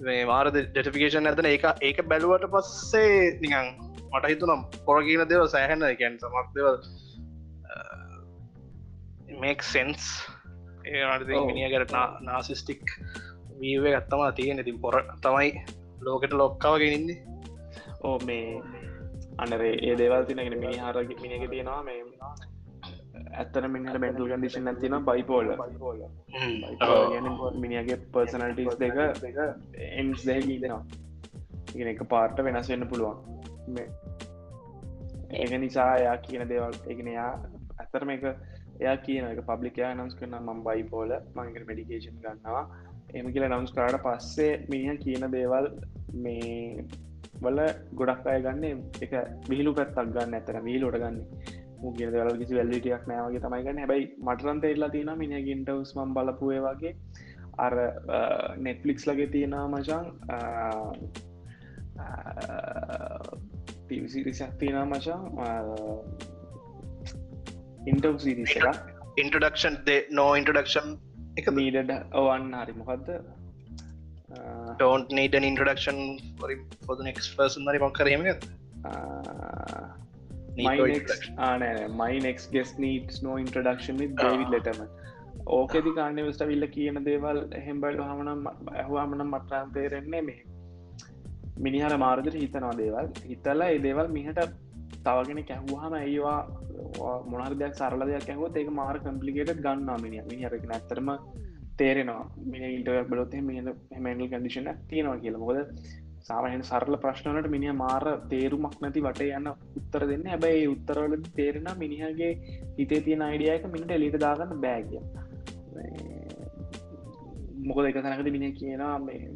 මේ මාර ඩෙටිෆිකේෂන් ඇතන ඒක ඒක බැලුවට පස්සේ නිකං මට හිතුනම් පොර කියන දෙව සෑහන්න කැන් සමක් දෙව මේක් සෙන්ස් ඒ මිනිියකට නාසිස්ටික් වීවේ ගත්තම තියෙන ඉතින් පොර තමයි ලෝකට ලොක්කාවගෙනන්නේ ඕ මේ අනරේ ඒ දේවල් තිනගෙන මිනි හරග මිනික තියෙනවා මේ ඇත්තන මිනිට බැටල් කඩිෂන් ඇතින බයිපෝල මිනිගේ පර්සනල්ටස් දෙක දෙක එන්ස් දෙක ගීදෙනවා ඉගෙන එක පාර්ට වෙනස් වෙන්න පුළුවන්. ඒක නිසා එයා කියන දේවල් එකනයා ඇතරම එක එයා කියන එක පබ්ලිකයා නම්ස් කරන මම් බයිපෝල මංගර මෙඩිකේෂන් ගන්නවා. එම කියල නම්ස් කාට පස්සේ මිනිහ කියන දේවල් මේ වල ගොඩක් අය ගන්න එක විහිලු පැත්තක් ගන්න ඇතර වීලෝට ගන්න මුගේ දල කිසි වැල්ලිටියක් නෑවගේ තමයි ගන්න. හැබයි මටරන්ත එල්ලා තියෙන මිනි ගින්ටවස්මම් බලපුය වගේ. අර නෙට්ලික්ස් ලගේ තියෙන මචන් පිසිරිසක් තියෙන මචන් ඉන්ටව් සිරිස ඉන්ටඩක්ෂන් නෝ ඉන්ටඩක්ෂන් එක මීඩ ඔවන්න හරි. මොකක්ද for, for the next person. හරි මොක් කරම මයි නෙක් ගෙස් නීටස් නෝ ඉන්ට්‍රඩක්ෂන් ඩවිඩ් ලෙටම ඕකෙදි කාන්න වෙස්ට විල්ල කියන දේවල් හෙම්බල්ඩ හමනම් ඇහවාමනම් මට්‍රන් තේරෙන්නේ මේ මිනිහර මාර්ගට හිතනවා දේවල්. හිතල්ලා ඒ දේවල් මිහට තවගෙන කැහවාහම ඒවා මොනර දෙයක් සරල දෙයක් ඇහෝ ඒක මාර කම්පලිකේට ගන්නා මිනි මිනිහරක නැතරම තේරෙනවා. මිනි ඉන්ටරක් බලොත් මැඩල් කඩිෂන තියෙනවා කියල. මොකද සාමහන් සරල ප්‍රශ්නලට මිනිිය මාර තේරුමක් නැති වට යන්න උත්තර දෙන්න. හැබැයි උත්තරවල තේරෙන මිනිහගේ හිතේ තියෙන අයිඩියයක මිනිට එලිට දාගන්න බෑගිය මොකද එක තැනකද මිනි කියනවා මේ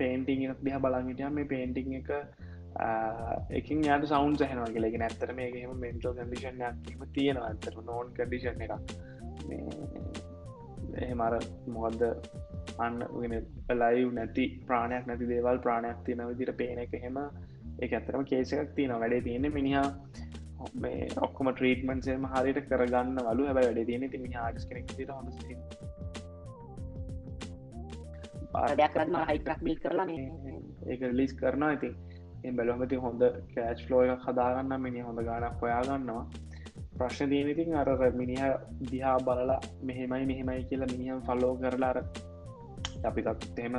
පේන්ටිං දිහ බලගටය මේ පේන්ටිං එක එකින් යාට සෞන් සහනවා කියලෙ. නැත්තර මේකම මෙන්ටල් කඩිෂන් තියෙනවා. ඇතර නෝන් කඩිෂන් එක එහෙමර මොහොද්ද අන්න ගෙන ලයිව් නැති ප්‍රාණයක් නැති දේවල් ප්‍රාණයක් තියන විදිර පේන එක හෙම එක ඇතරම කේසයක් තියන වැඩේ තියෙන මිනිහා මේ ඔක්කොම ට්‍රීටමන්සේම හරිට කරගන්න වලු හැබ වැඩ තියෙන ති ආඩස් කෙනෙක් කරන්න හයිටක් මිල් කරලා ඒක ලිස් කරනවා. ඉතින් එ බැලොමති හොඳ කෑච් ලෝය හදාගන්න මිනි හොඳ ගානක් හොයාගන්නවා. ප්‍රශ්න දීනතින් අර මිනිහ දිහා බලලා මෙහෙමයි මෙහෙමයි කියලා මිනිහම් ෆල්ලෝ කරලාර අපිතත් එහෙම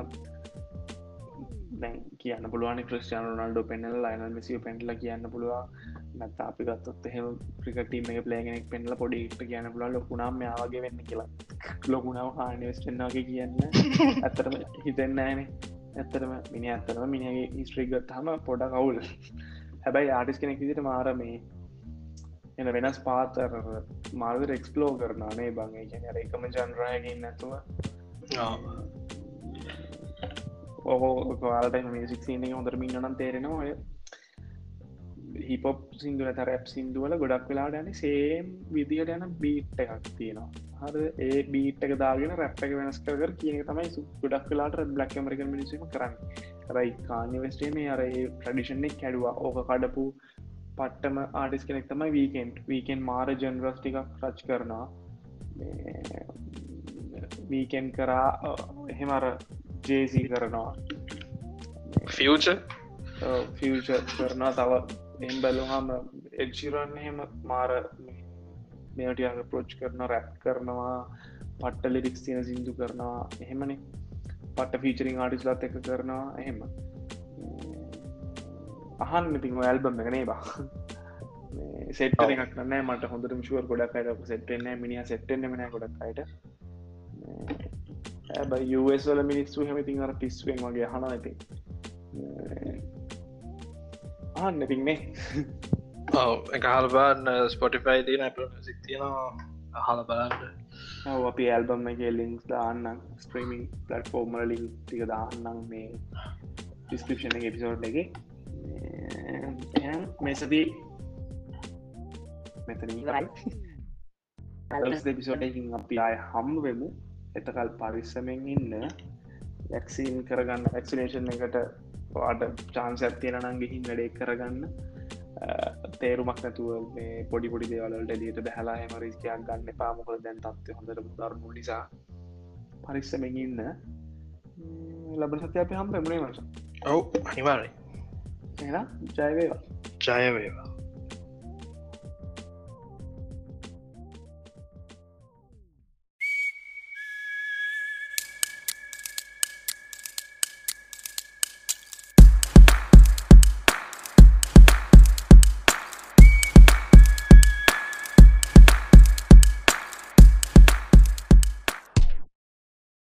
දැන් කියන්න පුළුවන් ක්‍රස්ටාන නල්ඩ පෙන්නල ලයින මෙසිව පෙන්ටල කියන්න පුළුවන්. නැත අපි ගත්තොත් එහෙම ප්‍රිකටීම පලේගෙනෙක් පෙන්ල පොඩිට කියන්න පුළ ලොකුණම් යාවගේ වෙන්න කියලා. ලොකුණාව හානිවස්ටෙන්නාගේ කියන්න. ඇතරම හිතෙන්න ෑන. ඇත්තරම මිනි ඇත්තරම මිනිගේ ඉස්ත්‍රීගත් හම පොඩ කවුල් හැබැයි ආටිස් කෙනෙක් විදිට මාර මේ එන වෙනස් පාතර මාර්ගර එක්ස්පලෝ කරනානේ බංගේ කියන එකම ජන්රයගින් නැතුව ඕහෝකාලට මිසික් සින්නේ හොඳරමින් නම් තේරෙනවා ඔය හිපොප් සිින්දුල තරැප් සිින්දුවල ගොඩක් වෙලාට යන සේම් විදිහට යන බීට් එකක් තියෙනවා හර ඒ බීට්ක දාගෙන රැප් එක වෙනස් කර කියන තමයි සු ගොඩක් වෙලාට බ්ලක් මරික මිනිසීම කරන්න රයි කානි වෙස්ටේ මේ අර ප්‍රඩිෂන්ෙක් කැඩවා ඕක කඩපු පට්ටම ආඩිස් කෙනෙක් තමයි වීකෙන්් වීකෙන් මාර ජනරස් ටිකක් රච් කරනවා වීකෙන් කරා එහෙමර ජේසි කරනවා ෆියච ෆියච කරනා තව එම් බැලුහම එක්ෂිරන්න එහෙම මාර මෙටියක පලෝච් කරන රැප් කරනවා පට්ට ලිරික්ස් තියෙන සිින්දු කරනවා එහෙමනේ පට ෆීචරිං ආඩිස්ලත් එක කරනවා එහෙම අහන්න ඉතින් ඇල්බම් එකනේ බා සෙට් එකක් නෑ මට හොඳට මිශුව ගොඩක් අයට සෙට්ෙන්න මිනි සෙට්ෙන්න්න මන ගොඩක් අයට ඇබ යවල මිනිස්සු හැමතින් අර පිස්ුවෙන් වගේ හන ඇති ආන්න ඉතින්නේ එක හල්බන්න ස්පොටිෆයි තින සික් තියෙනවා. අහල බලන්න. අපි ඇල්බම් එක ලින්ක්ස් දාන්න ස්ට්‍රීමිං පලට්ෆෝර්මල ලිින් ටික දාන්නම් මේ ඩිස්ක්‍රපෂන එපිසෝඩ් එක. මේසදී මෙතන එපිසෝඩකින් අපි අය හම් වෙමු එතකල් පරිස්සමෙන් ඉන්න වැක්සීන් කරගන්න ඇක්සිනේෂන් එකට පාට චාන්ස ඇත්තියෙන නංගෙහින් වැඩේ කරගන්න. තේරුමක් නැතුව මේ පොඩි පොඩි දේවලට එලියට බැහලා හෙම රිස්කයක් ගන්න පාමොකද දැන් තත්ව හොඳට දරමු නිසා පරිස්සමෙන් ඉන්න. ලබ සත්‍ය අප හම් පැමුණේ මස ඔව් අනිවාරයි එ ජයවේවා ජයවේවා